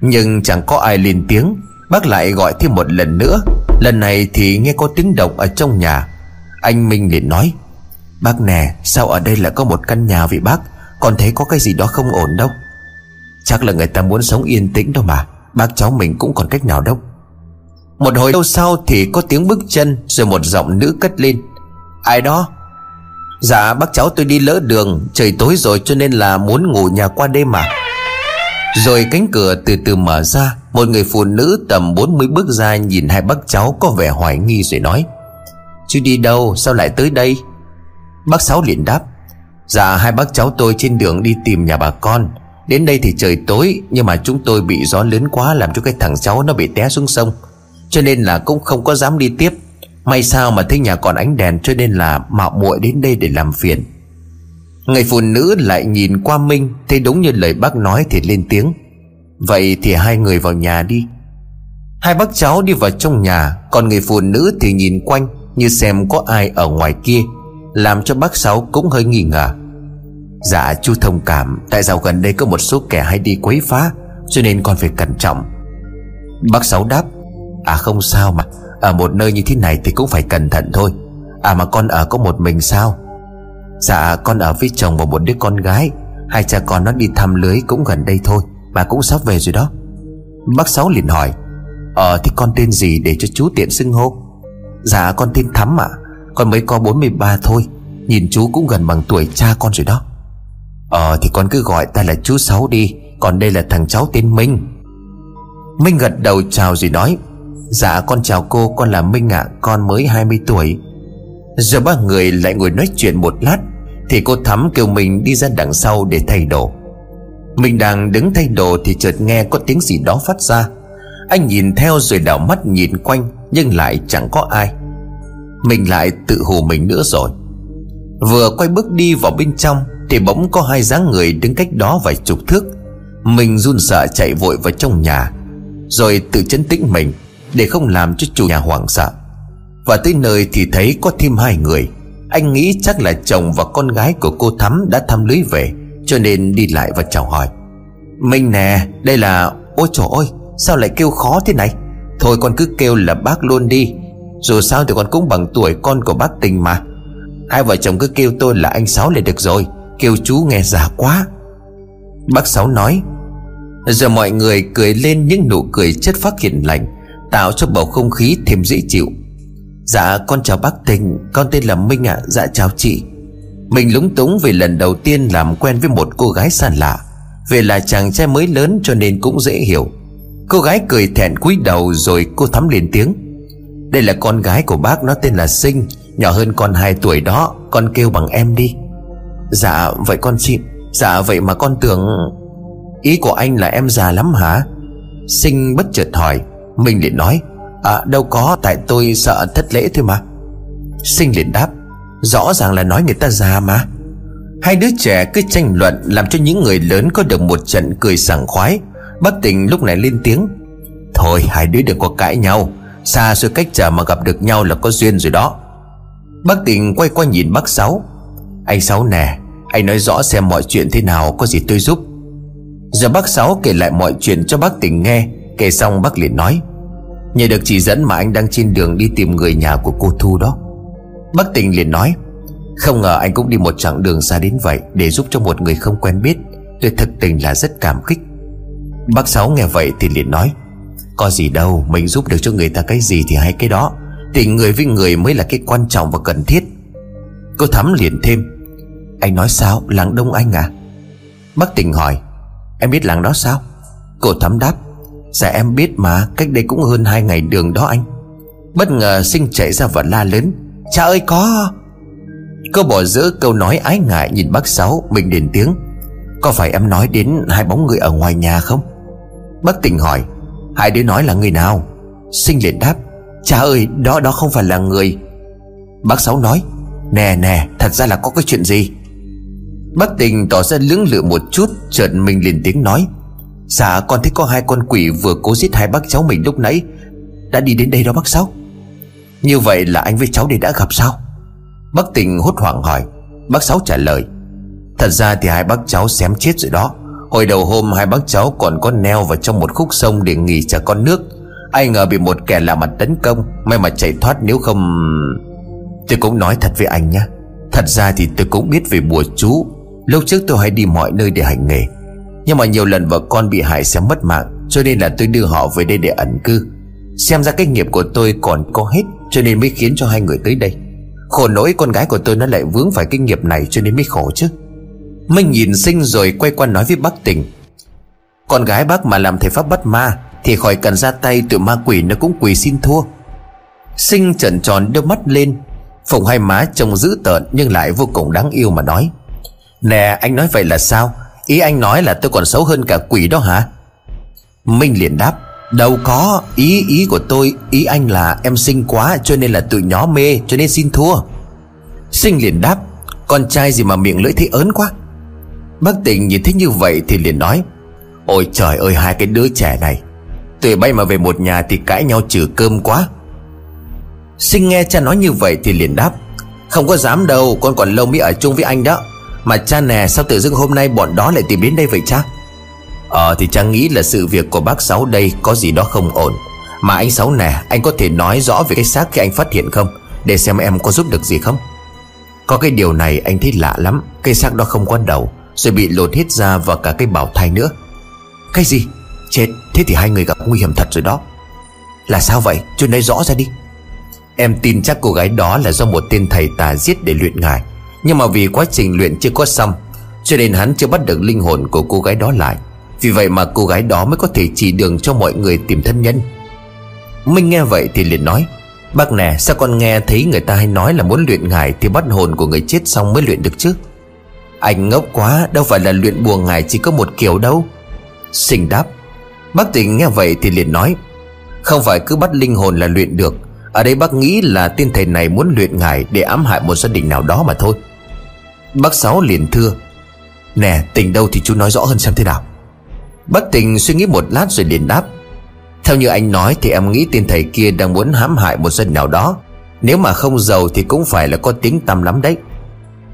Nhưng chẳng có ai lên tiếng. Bác lại gọi thêm một lần nữa. Lần này thì nghe có tiếng động ở trong nhà. Anh Minh liền nói. Bác nè, sao ở đây lại có một căn nhà vậy bác? Còn thấy có cái gì đó không ổn đâu. Chắc là người ta muốn sống yên tĩnh đâu mà. Bác cháu mình cũng còn cách nào đâu. Một hồi lâu sau thì có tiếng bước chân Rồi một giọng nữ cất lên. Ai đó? Dạ bác cháu tôi đi lỡ đường, Trời tối rồi cho nên là muốn ngủ nhà qua đêm mà. Rồi cánh cửa từ từ mở ra, Một người phụ nữ tầm 40 bước ra Nhìn hai bác cháu có vẻ hoài nghi rồi nói, Chú đi đâu? Sao lại tới đây? Bác Sáu liền đáp Dạ hai bác cháu tôi trên đường đi tìm nhà bà con. Đến đây thì trời tối, Nhưng mà chúng tôi bị gió lớn quá Làm cho cái thằng cháu nó bị té xuống sông. Cho nên là cũng không có dám đi tiếp. May sao mà thấy nhà còn ánh đèn, Cho nên là mạo muội đến đây để làm phiền. Người phụ nữ lại nhìn qua Minh, Thấy đúng như lời bác nói thì lên tiếng. Vậy thì hai người vào nhà đi. Hai bác cháu đi vào trong nhà, Còn người phụ nữ thì nhìn quanh Như xem có ai ở ngoài kia, Làm cho bác Sáu cũng hơi nghi ngờ. Dạ chú thông cảm, Tại sao gần đây có một số kẻ hay đi quấy phá, Cho nên con phải cẩn trọng. Bác Sáu đáp À không sao mà, Ở một nơi như thế này thì cũng phải cẩn thận thôi. À mà con ở có một mình sao? Dạ con ở với chồng và một đứa con gái. Hai cha con nó đi thăm lưới cũng gần đây thôi Bà cũng sắp về rồi đó. Bác Sáu liền hỏi Ờ thì con tên gì để cho chú tiện xưng hô? Dạ con tên Thắm ạ. À. Con mới có 43 thôi, Nhìn chú cũng gần bằng tuổi cha con rồi đó. Ờ thì con cứ gọi ta là chú Sáu đi, Còn đây là thằng cháu tên Minh. Minh gật đầu chào rồi nói Dạ con chào cô Con là Minh ạ à, Con mới 20 tuổi. Rồi ba người lại ngồi nói chuyện một lát Thì cô Thắm kêu mình đi ra đằng sau để thay đồ. Mình đang đứng thay đồ Thì chợt nghe có tiếng gì đó phát ra. Anh nhìn theo rồi đảo mắt nhìn quanh Nhưng lại chẳng có ai. Mình lại tự hù mình nữa rồi. Vừa quay bước đi vào bên trong thì bỗng có hai dáng người đứng cách đó vài chục thước. Mình run sợ chạy vội vào trong nhà Rồi tự chấn tĩnh mình. Để không làm cho chủ nhà hoảng sợ. Và tới nơi thì thấy có thêm hai người. Anh nghĩ chắc là chồng và con gái của cô Thắm đã thăm lưới về, Cho nên đi lại và chào hỏi. Minh nè, Đây là, Ôi trời ơi, Sao lại kêu khó thế này? Thôi con cứ kêu là bác luôn đi. Dù sao thì con cũng bằng tuổi con của bác tình mà. Hai vợ chồng cứ kêu tôi là anh Sáu là được rồi, Kêu chú nghe già quá. Bác Sáu nói, Giờ mọi người cười lên những nụ cười chất phát hiền lành. Tạo cho bầu không khí thêm dễ chịu. Dạ con chào bác Tình Con tên là Minh ạ. À. Dạ chào chị. Mình lúng túng vì lần đầu tiên làm quen với một cô gái xa lạ. Về là chàng trai mới lớn cho nên cũng dễ hiểu. Cô gái cười thẹn cúi đầu rồi cô thắm lên tiếng. Đây là con gái của bác, nó tên là Sinh. Nhỏ hơn con 2 tuổi đó, Con kêu bằng em đi. Dạ vậy con xin Dạ vậy mà con tưởng Ý của anh là em già lắm hả? Sinh bất chợt hỏi. Mình liền nói À đâu có, tại tôi sợ thất lễ thôi mà. Sinh liền đáp, Rõ ràng là nói người ta già mà. Hai đứa trẻ cứ tranh luận Làm cho những người lớn có được một trận cười sảng khoái. Bất tình lúc này lên tiếng, Thôi, hai đứa đừng có cãi nhau. Xa xôi cách trở mà gặp được nhau là có duyên rồi đó. Bác tình quay qua nhìn bác Sáu, anh Sáu nè, Anh nói rõ xem mọi chuyện thế nào, Có gì tôi giúp. Giờ bác Sáu kể lại mọi chuyện cho bác tình nghe. Kể xong bác liền nói, Nhờ được chỉ dẫn mà anh đang trên đường đi tìm người nhà của cô Thu đó. Bác tình liền nói, Không ngờ anh cũng đi một chặng đường xa đến vậy Để giúp cho một người không quen biết Tôi thật tình là rất cảm kích. Bác Sáu nghe vậy thì liền nói, Có gì đâu, Mình giúp được cho người ta cái gì thì hay cái đó, Tình người với người mới là cái quan trọng và cần thiết. Cô Thắm liền thêm, anh nói sao, làng Đông Anh à? Bác tình hỏi, Em biết làng đó sao? Cô thắm đáp Dạ em biết mà, Cách đây cũng hơn hai ngày đường đó anh. Bất ngờ sinh chạy ra và la lớn, Cha ơi, có. Cô bỏ giữa câu nói ái ngại nhìn bác Sáu, Mình đền tiếng, Có phải em nói đến hai bóng người ở ngoài nhà không? Bác tình hỏi, Hai đứa nói là người nào? Sinh liền đáp, Cha ơi, đó đó không phải là người. Bác Sáu nói, Nè nè, thật ra là có cái chuyện gì? Bác tình tỏ ra lưỡng lự một chút, Chợt mình liền tiếng nói Dạ con thấy có hai con quỷ vừa cố giết hai bác cháu mình lúc nãy. Đã đi đến đây đó bác Sáu. Như vậy là anh với cháu đây đã gặp sao? Bác tình hốt hoảng hỏi. Bác Sáu trả lời. Thật ra thì hai bác cháu xém chết rồi đó. Hồi đầu hôm hai bác cháu còn có neo vào trong một khúc sông để nghỉ trả con nước. Ai ngờ bị một kẻ lạ mặt tấn công, May mà chạy thoát nếu không Tôi cũng nói thật với anh nhé. Thật ra thì tôi cũng biết về bùa chú. Lúc trước tôi hay đi mọi nơi để hành nghề. Nhưng mà nhiều lần vợ con bị hại sẽ mất mạng, Cho nên là tôi đưa họ về đây để ẩn cư. Xem ra cái nghiệp của tôi còn có hết, Cho nên mới khiến cho hai người tới đây. Khổ nỗi con gái của tôi nó lại vướng phải cái nghiệp này, Cho nên mới khổ chứ. Minh nhìn sinh rồi quay qua nói với bác tình. Con gái bác mà làm thầy pháp bắt ma, Thì khỏi cần ra tay, tụi ma quỷ nó cũng quỳ xin thua. Sinh trần tròn đưa mắt lên Phùng hai má trông dữ tợn Nhưng lại vô cùng đáng yêu mà nói. Nè, anh nói vậy là sao? Ý anh nói là tôi còn xấu hơn cả quỷ đó hả? Minh liền đáp, Đâu có. Ý ý của tôi, Ý anh là em xinh quá Cho nên là tụi nhỏ mê, Cho nên xin thua. Sinh liền đáp, Con trai gì mà miệng lưỡi thấy ớn quá? Bác tình nhìn thấy như vậy thì liền nói, Ôi trời ơi, hai cái đứa trẻ này. Tụi bay mà về một nhà thì cãi nhau trừ cơm quá. Sinh nghe cha nói như vậy thì liền đáp, Không có dám đâu, Con còn lâu mới ở chung với anh đó. Mà cha nè, sao tự dưng hôm nay bọn đó lại tìm đến đây vậy cha? Ờ thì cha nghĩ là sự việc của bác Sáu đây Có gì đó không ổn. Mà anh Sáu nè, Anh có thể nói rõ về cái xác khi anh phát hiện không? Để xem em có giúp được gì không? Có cái điều này anh thấy lạ lắm. Cây xác đó không có đầu, Rồi bị lột hết ra và cả cái bảo thai nữa. Cái gì? Chết. Thế thì hai người gặp nguy hiểm thật rồi đó. Là sao vậy? Chú nói rõ ra đi. Em tin chắc cô gái đó là do một tên thầy tà giết để luyện ngài. Nhưng mà vì quá trình luyện chưa có xong, Cho nên hắn chưa bắt được linh hồn của cô gái đó lại. Vì vậy mà cô gái đó mới có thể chỉ đường cho mọi người tìm thân nhân. Minh nghe vậy thì liền nói, Bác nè, sao con nghe thấy người ta hay nói là muốn luyện ngài Thì bắt hồn của người chết xong mới luyện được chứ? Anh ngốc quá, Đâu phải là luyện bùa ngài chỉ có một kiểu đâu. Sinh đáp, Bác tỉnh nghe vậy thì liền nói, Không phải cứ bắt linh hồn là luyện được, ở đây bác nghĩ là tên thầy này muốn luyện ngài Để ám hại một gia đình nào đó mà thôi. Bác Sáu liền thưa. Nè, tình đâu thì chú nói rõ hơn xem thế nào. Bác tình suy nghĩ một lát rồi liền đáp. Theo như anh nói thì em nghĩ tên thầy kia đang muốn hãm hại một dân nào đó. Nếu mà không giàu thì cũng phải là có tiếng tăm lắm đấy.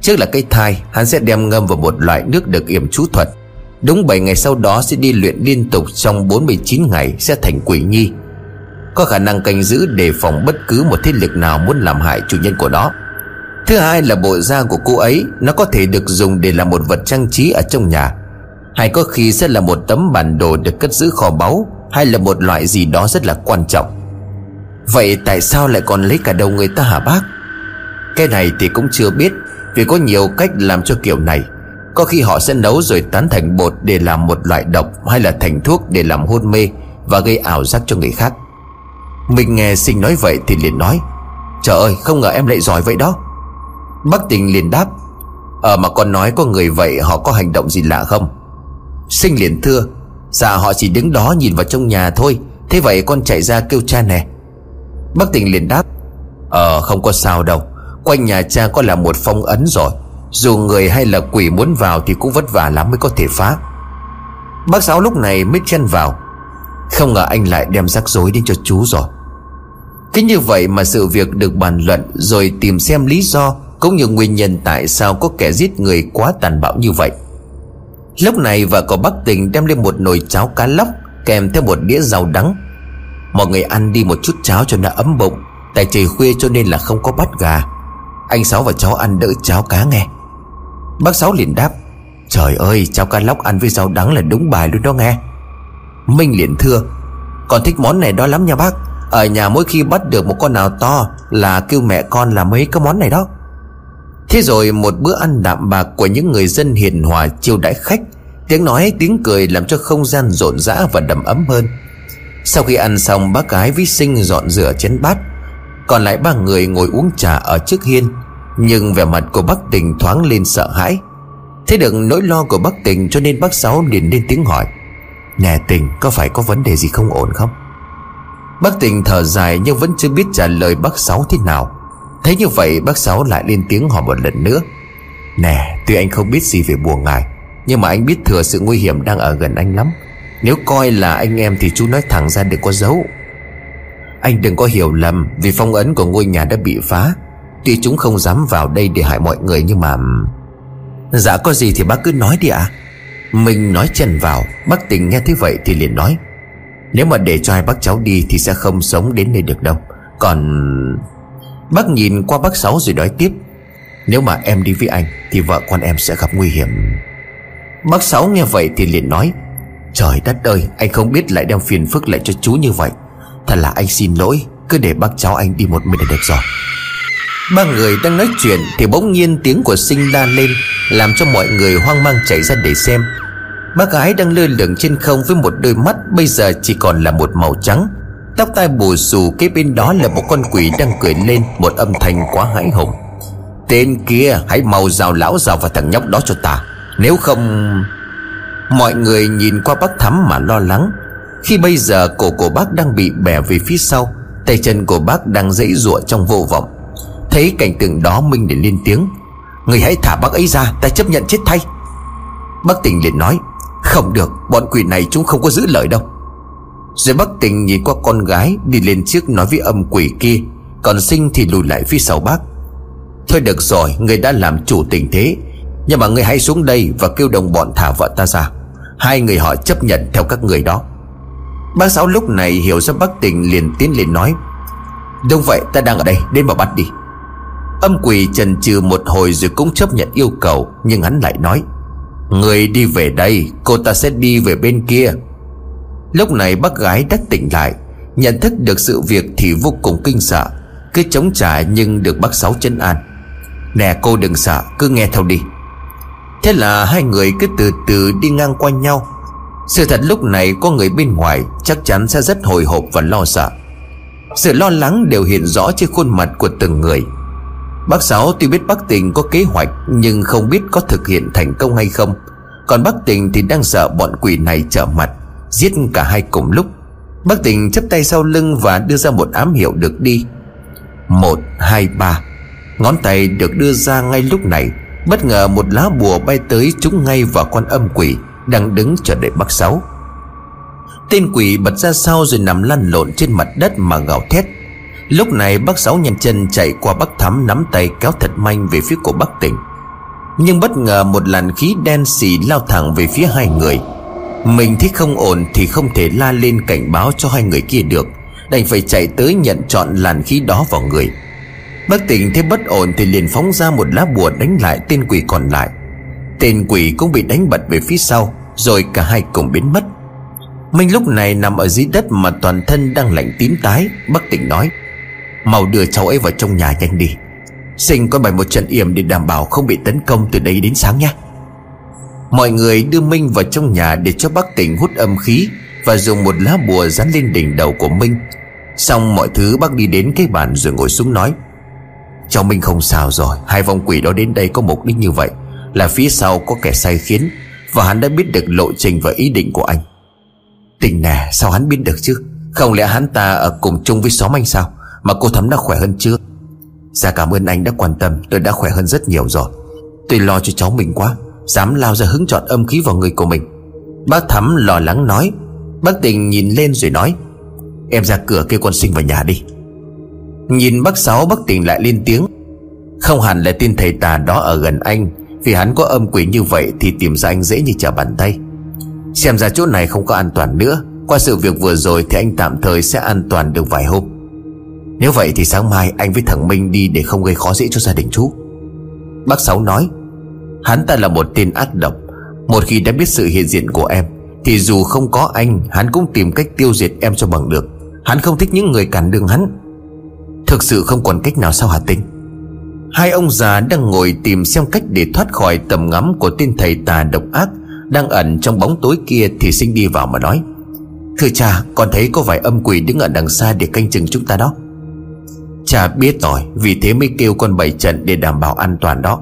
Trước là cây thai, Hắn sẽ đem ngâm vào một loại nước được yểm chú thuật. Đúng 7 ngày sau đó sẽ đi luyện liên tục trong 49 ngày sẽ thành quỷ nhi. Có khả năng canh giữ đề phòng bất cứ một thế lực nào muốn làm hại chủ nhân của nó. Thứ hai là bộ da của cô ấy, Nó có thể được dùng để làm một vật trang trí ở trong nhà. Hay có khi sẽ là một tấm bản đồ được cất giữ kho báu, Hay là một loại gì đó rất là quan trọng. Vậy tại sao lại còn lấy cả đầu người ta hả bác? Cái này thì cũng chưa biết, Vì có nhiều cách làm cho kiểu này. Có khi họ sẽ nấu rồi tán thành bột để làm một loại độc, Hay là thành thuốc để làm hôn mê Và gây ảo giác cho người khác. Mình nghe sinh nói vậy thì liền nói, Trời ơi, không ngờ em lại giỏi vậy đó. Bác tình liền đáp Ờ mà con nói có người vậy, họ có hành động gì lạ không? Sinh liền thưa Dạ họ chỉ đứng đó nhìn vào trong nhà thôi, Thế vậy con chạy ra kêu cha nè. Bác tình liền đáp Ờ không có sao đâu, Quanh nhà cha có là một phong ấn rồi, Dù người hay là quỷ muốn vào Thì cũng vất vả lắm mới có thể phá. Bác Sáu lúc này mới chen vào, Không ngờ anh lại đem rắc rối đến cho chú rồi. Cứ như vậy mà sự việc được bàn luận, Rồi tìm xem lý do cũng như nguyên nhân tại sao có kẻ giết người quá tàn bạo như vậy. Lúc này vợ của Bắc Tình đem lên một nồi cháo cá lóc, Kèm theo một đĩa rau đắng. Mọi người ăn đi một chút cháo cho nó ấm bụng, Tại trời khuya cho nên là không có bắt gà. Anh Sáu và cháu ăn đỡ cháo cá nghe. Bác Sáu liền đáp, Trời ơi, cháo cá lóc ăn với rau đắng là đúng bài luôn đó nghe. Minh liền thưa, con thích món này đó lắm nha bác. Ở nhà mỗi khi bắt được một con nào to Là kêu mẹ con làm mấy cái món này đó. Thế rồi một bữa ăn đạm bạc Của những người dân hiền hòa chiêu đãi khách, Tiếng nói, tiếng cười làm cho không gian rộn rã và đầm ấm hơn. Sau khi ăn xong, bác gái vi sinh dọn rửa chén bát. Còn lại ba người ngồi uống trà ở trước hiên, Nhưng vẻ mặt của bác tình thoáng lên sợ hãi. Thế được nỗi lo của bác tình cho nên bác Sáu liền lên tiếng hỏi, Nè tình, có phải có vấn đề gì không ổn không? Bác tình thở dài nhưng vẫn chưa biết trả lời bác Sáu thế nào. Thấy như vậy, bác Sáu lại lên tiếng hỏi một lần nữa. Nè, tuy anh không biết gì về buồn ngài, Nhưng mà anh biết thừa sự nguy hiểm đang ở gần anh lắm. Nếu coi là anh em thì chú nói thẳng ra đừng có giấu. Anh đừng có hiểu lầm, Vì phong ấn của ngôi nhà đã bị phá. Tuy chúng không dám vào đây để hại mọi người, Nhưng mà Dạ có gì thì bác cứ nói đi ạ. À? Mình nói chân vào, Bác tình nghe thế vậy thì liền nói. Nếu mà để cho hai bác cháu đi Thì sẽ không sống đến nơi được đâu. Còn Bác nhìn qua bác Sáu rồi nói tiếp, Nếu mà em đi với anh Thì vợ con em sẽ gặp nguy hiểm. Bác Sáu nghe vậy thì liền nói, Trời đất ơi, Anh không biết lại đem phiền phức lại cho chú như vậy. Thật là anh xin lỗi, Cứ để bác cháu anh đi một mình là được rồi. Ba người đang nói chuyện Thì bỗng nhiên tiếng của sinh la lên, Làm cho mọi người hoang mang chạy ra để xem. Bác gái đang lơ lửng trên không Với một đôi mắt bây giờ chỉ còn là một màu trắng. Tóc tai bù xù Kế bên đó là một con quỷ đang cười lên, Một âm thanh quá hãi hùng. Tên kia, hãy mau rào lão rào vào thằng nhóc đó cho ta. Nếu không, Mọi người nhìn qua bác thắm mà lo lắng. Khi bây giờ cổ của bác đang bị bẻ về phía sau, Tay chân của bác đang dãy giụa trong vô vọng. Thấy cảnh tượng đó, Minh để lên tiếng. Người hãy thả bác ấy ra, Ta chấp nhận chết thay. Bác tình liền nói, Không được, Bọn quỷ này chúng không có giữ lời đâu. Rồi bác tình nhìn qua con gái Đi lên trước nói với âm quỷ kia, Còn sinh thì lùi lại phía sau bác. Thôi được rồi, Người đã làm chủ tình thế, Nhưng mà người hãy xuống đây Và kêu đồng bọn thả vợ ta ra. Hai người họ chấp nhận theo các người đó. Bác Sáu lúc này hiểu ra bác tình liền tiến lên nói, Đúng vậy, ta đang ở đây, Đến mà bắt đi. Âm quỷ chần chừ một hồi rồi cũng chấp nhận yêu cầu, Nhưng hắn lại nói, Người đi về đây, Cô ta sẽ đi về bên kia. Lúc này bác gái đã tỉnh lại, Nhận thức được sự việc thì vô cùng kinh sợ, Cứ chống trả nhưng được bác Sáu chân an. Nè cô đừng sợ, cứ nghe theo đi. Thế là hai người cứ từ từ đi ngang qua nhau. Sự thật lúc này có người bên ngoài Chắc chắn sẽ rất hồi hộp và lo sợ. Sự lo lắng đều hiện rõ trên khuôn mặt của từng người. Bác Sáu tuy biết bác Tình có kế hoạch Nhưng không biết có thực hiện thành công hay không, Còn bác Tình thì đang sợ bọn quỷ này trở mặt. Giết cả hai cùng lúc. Bác Tình chấp tay sau lưng và đưa ra một ám hiệu được đi. Một, hai, ba. Ngón tay được đưa ra ngay lúc này. Bất ngờ một lá bùa bay tới trúng ngay vào con âm quỷ Đang đứng chờ đợi bác Sáu. Tên quỷ bật ra sau rồi nằm lăn lộn trên mặt đất mà gào thét. Lúc này bác Sáu nhanh chân chạy qua bác Thắm Nắm tay kéo thật manh về phía của bác Tỉnh Nhưng bất ngờ một làn khí đen xì lao thẳng về phía hai người. Mình thấy không ổn thì không thể la lên cảnh báo cho hai người kia được. Đành phải chạy tới nhận trọn làn khí đó vào người. Bác Tỉnh thấy bất ổn thì liền phóng ra một lá bùa đánh lại tên quỷ còn lại. Tên quỷ cũng bị đánh bật về phía sau, Rồi cả hai cùng biến mất. Minh lúc này nằm ở dưới đất mà toàn thân đang lạnh tím tái Bác Tỉnh nói, Mau đưa cháu ấy vào trong nhà nhanh đi. Sinh có bày một trận yểm để đảm bảo không bị tấn công từ đây đến sáng nhé. Mọi người đưa Minh vào trong nhà để cho bác tỉnh hút âm khí Và dùng một lá bùa dán lên đỉnh đầu của Minh. Xong mọi thứ, bác đi đến cái bàn rồi ngồi xuống nói, Cháu Minh không sao rồi, Hai vong quỷ đó đến đây có mục đích như vậy, Là phía sau có kẻ sai khiến Và hắn đã biết được lộ trình và ý định của anh. Tình nè, sao hắn biết được chứ? Không lẽ hắn ta ở cùng chung với xóm anh sao? Mà cô Thắm đã khỏe hơn chưa? Dạ cảm ơn anh đã quan tâm, Tôi đã khỏe hơn rất nhiều rồi. Tôi lo cho cháu mình quá. Dám lao ra hứng chọn âm khí vào người của mình. Bác Thắm lo lắng nói. Bác Tình nhìn lên rồi nói. Em ra cửa kêu con sinh vào nhà đi. Nhìn bác Sáu, bác Tình lại lên tiếng. Không hẳn là tin thầy tà đó ở gần anh. Vì hắn có âm quỷ như vậy Thì tìm ra anh dễ như trở bàn tay. Xem ra chỗ này không có an toàn nữa. Qua sự việc vừa rồi thì anh tạm thời sẽ an toàn được vài hôm. Nếu vậy thì sáng mai anh với thằng Minh đi Để không gây khó dễ cho gia đình chú. Bác Sáu nói. Hắn ta là một tên ác độc. Một khi đã biết sự hiện diện của em, Thì dù không có anh, Hắn cũng tìm cách tiêu diệt em cho bằng được. Hắn không thích những người cản đường hắn. Thực sự không còn cách nào sao Hà Tinh Hai ông già đang ngồi tìm xem cách để thoát khỏi tầm ngắm của tên thầy tà độc ác Đang ẩn trong bóng tối kia thì sinh đi vào mà nói, Thưa cha, con thấy có vài âm quỷ đứng ở đằng xa để canh chừng chúng ta đó. Cha biết rồi, Vì thế mới kêu con bảy trận để đảm bảo an toàn đó.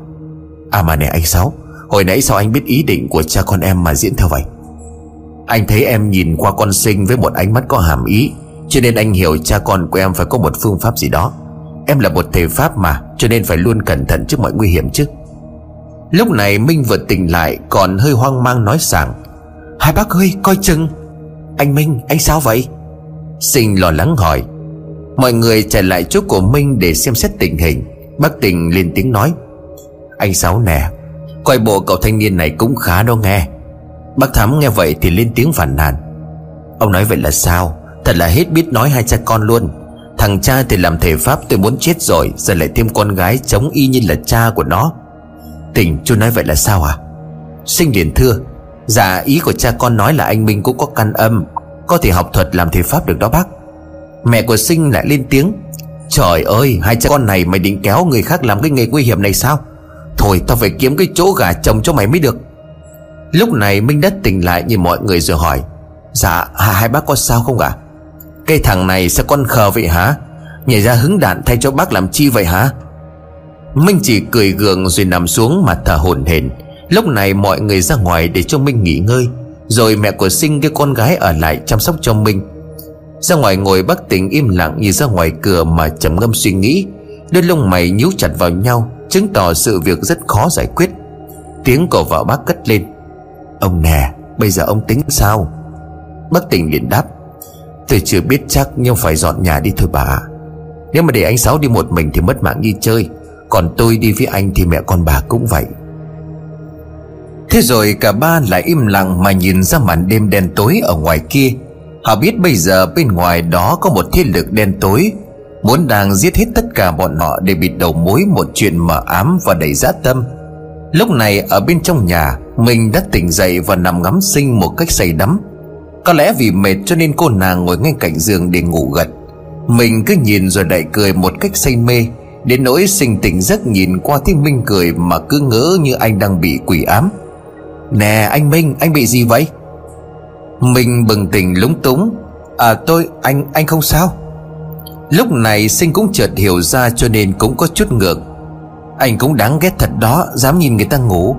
À mà nè anh Sáu, Hồi nãy sao anh biết ý định của cha con em mà diễn theo vậy? Anh thấy em nhìn qua con sinh với một ánh mắt có hàm ý, Cho nên anh hiểu cha con của em phải có một phương pháp gì đó. Em là một thầy Pháp mà, Cho nên phải luôn cẩn thận trước mọi nguy hiểm chứ. Lúc này Minh vừa tỉnh lại, Còn hơi hoang mang nói sảng. Hai bác ơi, coi chừng. Anh Minh, anh sao vậy? Sinh lo lắng hỏi. Mọi người chạy lại chỗ của Minh để xem xét tình hình. Bác tình lên tiếng nói. Anh Sáu nè, Coi bộ cậu thanh niên này cũng khá đó nghe. Bác Thắm nghe vậy thì lên tiếng phản nàn. Ông nói vậy là sao? Thật là hết biết nói hai cha con luôn. Thằng cha thì làm thể pháp tôi muốn chết rồi, Giờ lại thêm con gái chống y như là cha của nó. Tình, chú nói vậy là sao à Sinh liền thưa. Dạ ý của cha con nói là anh Minh cũng có căn âm, Có thể học thuật làm thể pháp được đó bác. Mẹ của Sinh lại lên tiếng. Trời ơi, hai cha con này mày định kéo người khác làm cái nghề nguy hiểm này sao? Thôi, tao phải kiếm cái chỗ gà chồng cho mày mới được. Lúc này Minh đất tỉnh lại nhìn mọi người rồi hỏi Dạ hai bác có sao không ạ? À? Cái thằng này sao con khờ vậy hả? Nhảy ra hứng đạn thay cho bác làm chi vậy hả? Minh chỉ cười gượng rồi nằm xuống mà thở hổn hển. Lúc này mọi người ra ngoài để cho Minh nghỉ ngơi, Rồi mẹ của sinh cái con gái ở lại chăm sóc cho Minh. Ra ngoài ngồi, bác tỉnh im lặng nhìn ra ngoài cửa mà trầm ngâm suy nghĩ. Đôi lông mày nhíu chặt vào nhau Chứng tỏ sự việc rất khó giải quyết. Tiếng của vợ bác cất lên. Ông nè, Bây giờ ông tính sao? Bác tỉnh liền đáp. Tôi chưa biết chắc nhưng phải dọn nhà đi thôi bà. Nếu mà để anh Sáu đi một mình thì mất mạng như chơi. Còn tôi đi với anh thì mẹ con bà cũng vậy. Thế rồi cả ba lại im lặng mà nhìn ra màn đêm đen tối ở ngoài kia. Họ biết bây giờ bên ngoài đó có một thế lực đen tối. Muốn đang giết hết tất cả bọn họ để bịt đầu mối một chuyện mờ ám và đầy dã tâm. Lúc này, ở bên trong nhà, Mình đã tỉnh dậy và nằm ngắm sinh một cách say đắm. Có lẽ vì mệt cho nên cô nàng ngồi ngay cạnh giường để ngủ gật. Mình cứ nhìn rồi đại cười một cách say mê, Đến nỗi sinh tỉnh giấc nhìn qua thấy Minh cười mà cứ ngỡ như anh đang bị quỷ ám. Nè, anh Minh, anh bị gì vậy? Mình bừng tỉnh lúng túng. À tôi, anh anh không sao. Lúc này sinh cũng chợt hiểu ra cho nên cũng có chút ngược Anh cũng đáng ghét thật đó, Dám nhìn người ta ngủ.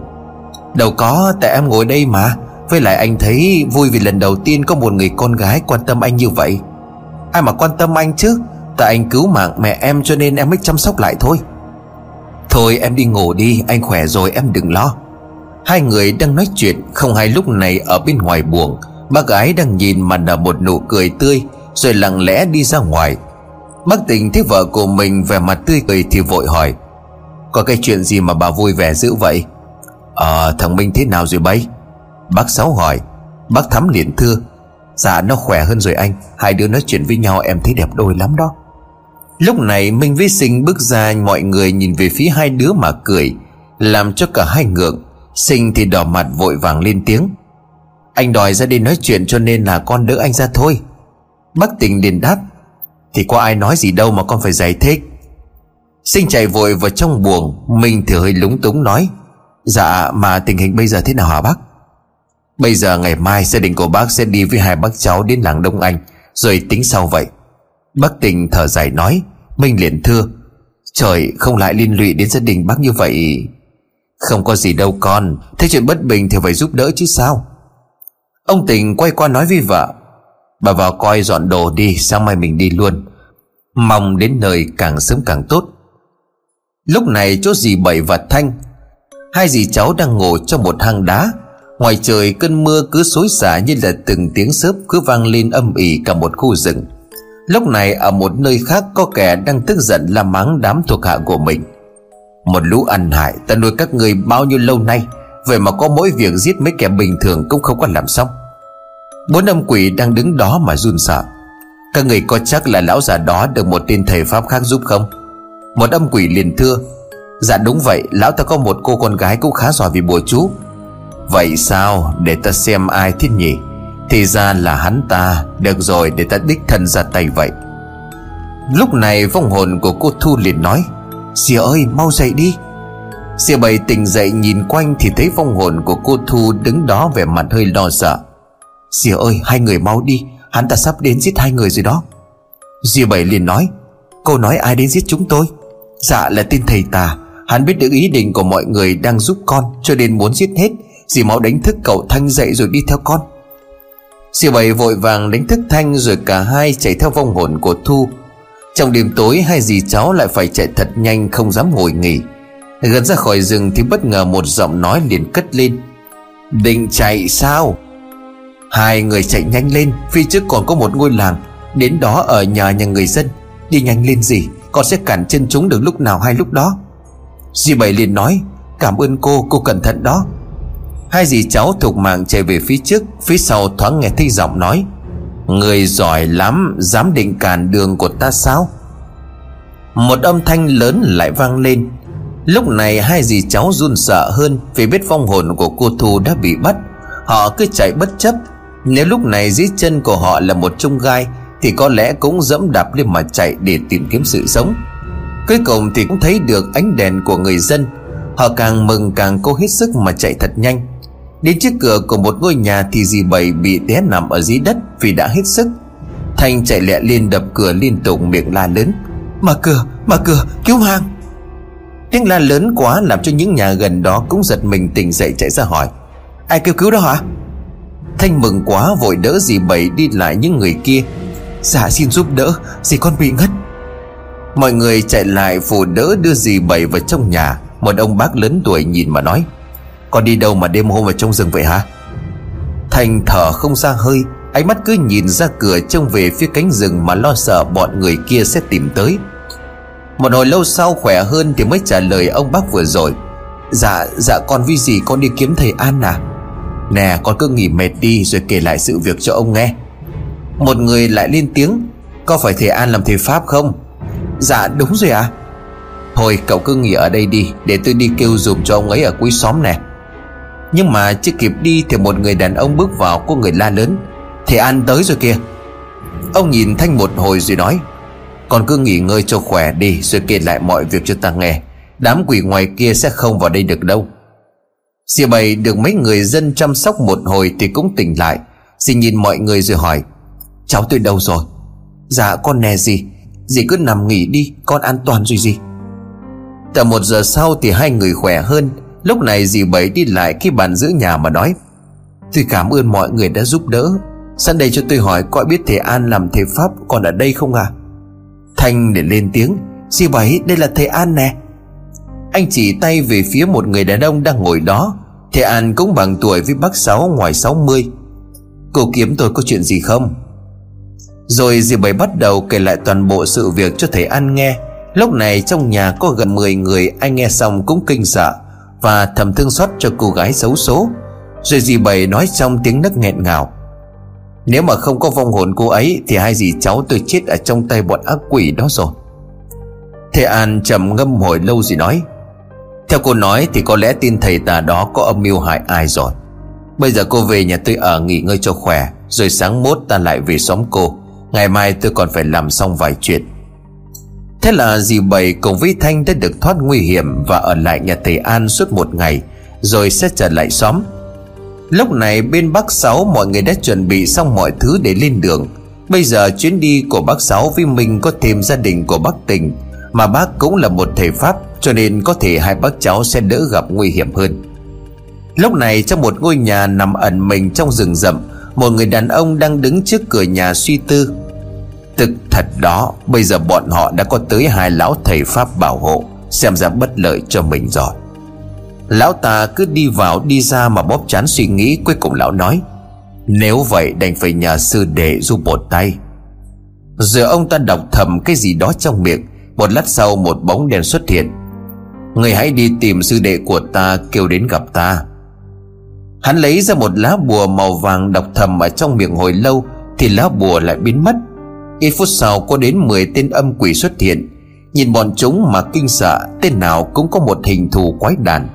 Đâu có, tại em ngồi đây mà. Với lại anh thấy vui vì lần đầu tiên có một người con gái quan tâm anh như vậy. Ai mà quan tâm anh chứ? Tại anh cứu mạng mẹ em cho nên em mới chăm sóc lại thôi. Thôi, em đi ngủ đi, Anh khỏe rồi, em đừng lo. Hai người đang nói chuyện, Không hay lúc này ở bên ngoài buồng, Bác gái đang nhìn mà nở một nụ cười tươi, Rồi lặng lẽ đi ra ngoài. Bác tình thấy vợ của mình vẻ mặt tươi cười thì vội hỏi, Có cái chuyện gì mà bà vui vẻ dữ vậy? Ờ thằng Minh thế nào rồi bấy? Bác Sáu hỏi, Bác Thắm liền thưa Dạ nó khỏe hơn rồi anh, Hai đứa nói chuyện với nhau em thấy đẹp đôi lắm đó. Lúc này Minh với Sinh bước ra, Mọi người nhìn về phía hai đứa mà cười, Làm cho cả hai ngượng. Sinh thì đỏ mặt vội vàng lên tiếng, Anh đòi ra đi nói chuyện cho nên là con đỡ anh ra thôi. Bác tình liền đáp thì có ai nói gì đâu mà con phải giải thích. Sinh chạy vội vào trong buồng mình thì hơi lúng túng nói Dạ mà tình hình bây giờ thế nào hả bác? Bây giờ ngày mai gia đình của bác sẽ đi với hai bác cháu đến làng Đông Anh, Rồi tính sau vậy. Bác tình thở dài nói, Minh liền thưa, Trời không lại liên lụy đến gia đình bác như vậy. Không có gì đâu con, Thế chuyện bất bình thì phải giúp đỡ chứ sao? Ông tình quay qua nói với vợ Bà vào coi dọn đồ đi, Sáng mai mình đi luôn. Mong đến nơi càng sớm càng tốt. Lúc này chỗ dì Bảy và Thanh, Hai dì cháu đang ngồi trong một hang đá. Ngoài trời cơn mưa cứ xối xả như là từng tiếng sớp cứ vang lên âm ỉ cả một khu rừng. Lúc này ở một nơi khác có kẻ đang tức giận la mắng đám thuộc hạ của mình. Một lũ ăn hại, ta nuôi các người bao nhiêu lâu nay, Vậy mà có mỗi việc giết mấy kẻ bình thường cũng không có làm xong. Bốn âm quỷ đang đứng đó mà run sợ. Các người có chắc là lão già đó được một tên thầy pháp khác giúp không? Một âm quỷ liền thưa Dạ đúng vậy, Lão ta có một cô con gái cũng khá giỏi vì bùa chú. Vậy sao? Để ta xem ai thiết nhỉ? Thì ra là hắn ta. Được rồi, để ta đích thân ra tay vậy. Lúc này vong hồn của cô Thu liền nói Dìa ơi, mau dậy đi. Dìa bầy tỉnh dậy nhìn quanh Thì thấy vong hồn của cô Thu đứng đó vẻ mặt hơi lo sợ. Dìa ơi, hai người mau đi, Hắn ta sắp đến giết hai người rồi đó. Dìa bảy liền nói, Cô nói ai đến giết chúng tôi? Dạ là tên thầy tà, Hắn biết được ý định của mọi người đang giúp con, Cho nên muốn giết hết. Dì mau đánh thức cậu Thanh dậy rồi đi theo con. Dì bảy vội vàng đánh thức Thanh Rồi cả hai chạy theo vong hồn của Thu. Trong đêm tối, hai dì cháu lại phải chạy thật nhanh, Không dám ngồi nghỉ. Gần ra khỏi rừng thì bất ngờ một giọng nói liền cất lên. Định chạy sao? Hai người chạy nhanh lên, Phía trước còn có một ngôi làng. Đến đó ở nhà nhà người dân. Đi nhanh lên gì, Con sẽ cản chân chúng được lúc nào hay lúc đó. Dì Bảy liền nói, Cảm ơn cô cô cẩn thận đó. Hai dì cháu thục mạng chạy về phía trước, Phía sau thoáng nghe thấy giọng nói, Người giỏi lắm, Dám định cản đường của ta sao? Một âm thanh lớn lại vang lên. Lúc này hai dì cháu run sợ hơn Vì biết phong hồn của cô Thu đã bị bắt. Họ cứ chạy bất chấp nếu lúc này dưới chân của họ là một chung gai Thì có lẽ cũng dẫm đạp lên mà chạy để tìm kiếm sự sống. Cuối cùng thì cũng thấy được ánh đèn của người dân. Họ càng mừng càng cố hết sức mà chạy thật nhanh. Đến trước cửa của một ngôi nhà thì dì bảy bị té nằm ở dưới đất vì đã hết sức. Thanh chạy lẹ lên đập cửa liên tục miệng la lớn Mở cửa, mở cửa, cứu hàng Tiếng la lớn quá làm cho những nhà gần đó cũng giật mình tỉnh dậy chạy ra hỏi Ai kêu cứu đó hả? Thanh mừng quá, vội đỡ dì bảy đi lại những người kia. Dạ xin giúp đỡ, Dì con bị ngất. Mọi người chạy lại phụ đỡ đưa dì bảy vào trong nhà. Một ông bác lớn tuổi nhìn mà nói, Con đi đâu mà đêm hôm vào trong rừng vậy hả? Thành thở không ra hơi, Ánh mắt cứ nhìn ra cửa trông về phía cánh rừng Mà lo sợ bọn người kia sẽ tìm tới. Một hồi lâu sau khỏe hơn Thì mới trả lời ông bác vừa rồi Dạ dạ con vì gì con đi kiếm thầy An à? Nè, con cứ nghỉ mệt đi Rồi kể lại sự việc cho ông nghe. Một người lại lên tiếng, Có phải thầy An làm thầy Pháp không? Dạ đúng rồi ạ. À? Thôi, cậu cứ nghỉ ở đây đi, Để tôi đi kêu dùm cho ông ấy ở cuối xóm nè. Nhưng mà chưa kịp đi Thì một người đàn ông bước vào Có người la lớn, Thầy An tới rồi kìa. Ông nhìn Thanh một hồi rồi nói, Con cứ nghỉ ngơi cho khỏe đi Rồi kể lại mọi việc cho ta nghe. Đám quỷ ngoài kia sẽ không vào đây được đâu. Dì bầy được mấy người dân chăm sóc một hồi Thì cũng tỉnh lại. Dì nhìn mọi người rồi hỏi, Cháu tôi đâu rồi? Dạ con nè dì. Dì cứ nằm nghỉ đi, Con an toàn rồi gì Tầm một giờ sau thì hai người khỏe hơn. Lúc này dì bảy đi lại khi bàn giữ nhà mà nói, Tôi cảm ơn mọi người đã giúp đỡ. Sẵn đây cho tôi hỏi có biết thầy An làm thầy Pháp còn ở đây không à Thanh để lên tiếng Dì bảy, đây là thầy An nè. Anh chỉ tay về phía một người đàn ông đang ngồi đó. Thầy An cũng bằng tuổi với bác Sáu ngoài 60 Cô kiếm tôi có chuyện gì không? Rồi dì bảy bắt đầu kể lại toàn bộ sự việc cho thầy An nghe. Lúc này trong nhà có gần 10 người, Anh nghe xong cũng kinh sợ Và thầm thương xót cho cô gái xấu số. Rồi dì bảy nói trong tiếng nấc nghẹn ngào, Nếu mà không có vong hồn cô ấy Thì hai dì cháu tôi chết ở trong tay bọn ác quỷ đó rồi. Thầy An trầm ngâm hồi lâu rồi nói theo cô nói thì có lẽ tin thầy tà đó có âm mưu hại ai rồi. Bây giờ cô về nhà tôi ở nghỉ ngơi cho khỏe, Rồi sáng mốt ta lại về xóm cô. Ngày mai tôi còn phải làm xong vài chuyện. Thế là dì Bảy cùng với Thanh đã được thoát nguy hiểm Và ở lại nhà thầy An suốt một ngày, Rồi sẽ trở lại xóm. Lúc này bên bác Sáu mọi người đã chuẩn bị xong mọi thứ để lên đường. Bây giờ chuyến đi của bác Sáu với mình có thêm gia đình của bác Tình. Mà bác cũng là một thầy Pháp, Cho nên có thể hai bác cháu sẽ đỡ gặp nguy hiểm hơn. Lúc này trong một ngôi nhà nằm ẩn mình trong rừng rậm, Một người đàn ông đang đứng trước cửa nhà suy tư. Tức thật đó, Bây giờ bọn họ đã có tới hai lão thầy Pháp bảo hộ, Xem ra bất lợi cho mình rồi. Lão ta cứ đi vào đi ra mà bóp chán suy nghĩ, Cuối cùng lão nói, Nếu vậy đành phải nhờ sư đệ giúp một tay. Giờ ông ta đọc thầm cái gì đó trong miệng một lát sau một bóng đèn xuất hiện. Người hãy đi tìm sư đệ của ta kêu đến gặp ta. Hắn lấy ra một lá bùa màu vàng đọc thầm ở trong miệng hồi lâu, Thì lá bùa lại biến mất. Ít phút sau có đến 10 tên âm quỷ xuất hiện. Nhìn bọn chúng mà kinh sợ, Tên nào cũng có một hình thù quái đản.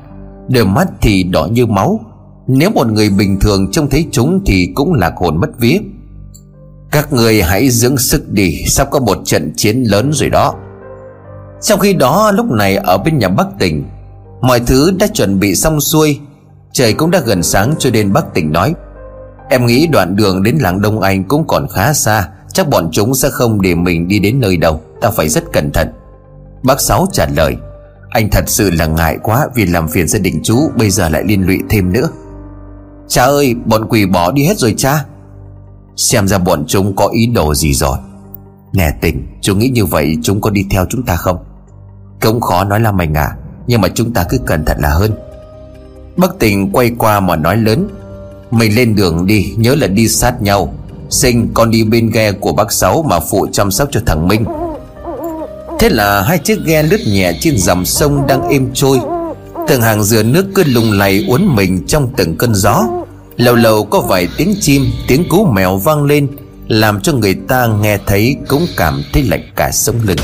Đôi mắt thì đỏ như máu. Nếu một người bình thường trông thấy chúng Thì cũng lạc hồn mất vía. Các người hãy dưỡng sức đi, Sắp có một trận chiến lớn rồi đó. Trong khi đó, lúc này ở bên nhà Bắc Tỉnh Mọi thứ đã chuẩn bị xong xuôi. Trời cũng đã gần sáng cho nên Bắc Tỉnh nói, Em nghĩ đoạn đường đến làng Đông Anh cũng còn khá xa, Chắc bọn chúng sẽ không để mình đi đến nơi đâu, Ta phải rất cẩn thận. Bác Sáu trả lời, Anh thật sự là ngại quá, Vì làm phiền gia đình chú, Bây giờ lại liên lụy thêm nữa. Cha ơi, bọn quỷ bỏ đi hết rồi cha. Xem ra bọn chúng có ý đồ gì rồi. Nè tình, Chú nghĩ như vậy chúng có đi theo chúng ta không? Cũng khó nói là mày à Nhưng mà chúng ta cứ cẩn thận là hơn. Bắc tình quay qua mà nói lớn, mày lên đường đi, Nhớ là đi sát nhau. Sinh con đi bên ghe của bác Sáu Mà phụ chăm sóc cho thằng Minh. Thế là hai chiếc ghe lướt nhẹ trên dòng sông đang êm trôi. Từng hàng dừa nước cứ lùng lầy uốn mình trong từng cơn gió. Lâu lâu có vài tiếng chim, Tiếng cú mèo vang lên, Làm cho người ta nghe thấy cũng cảm thấy lạnh cả sống lưng.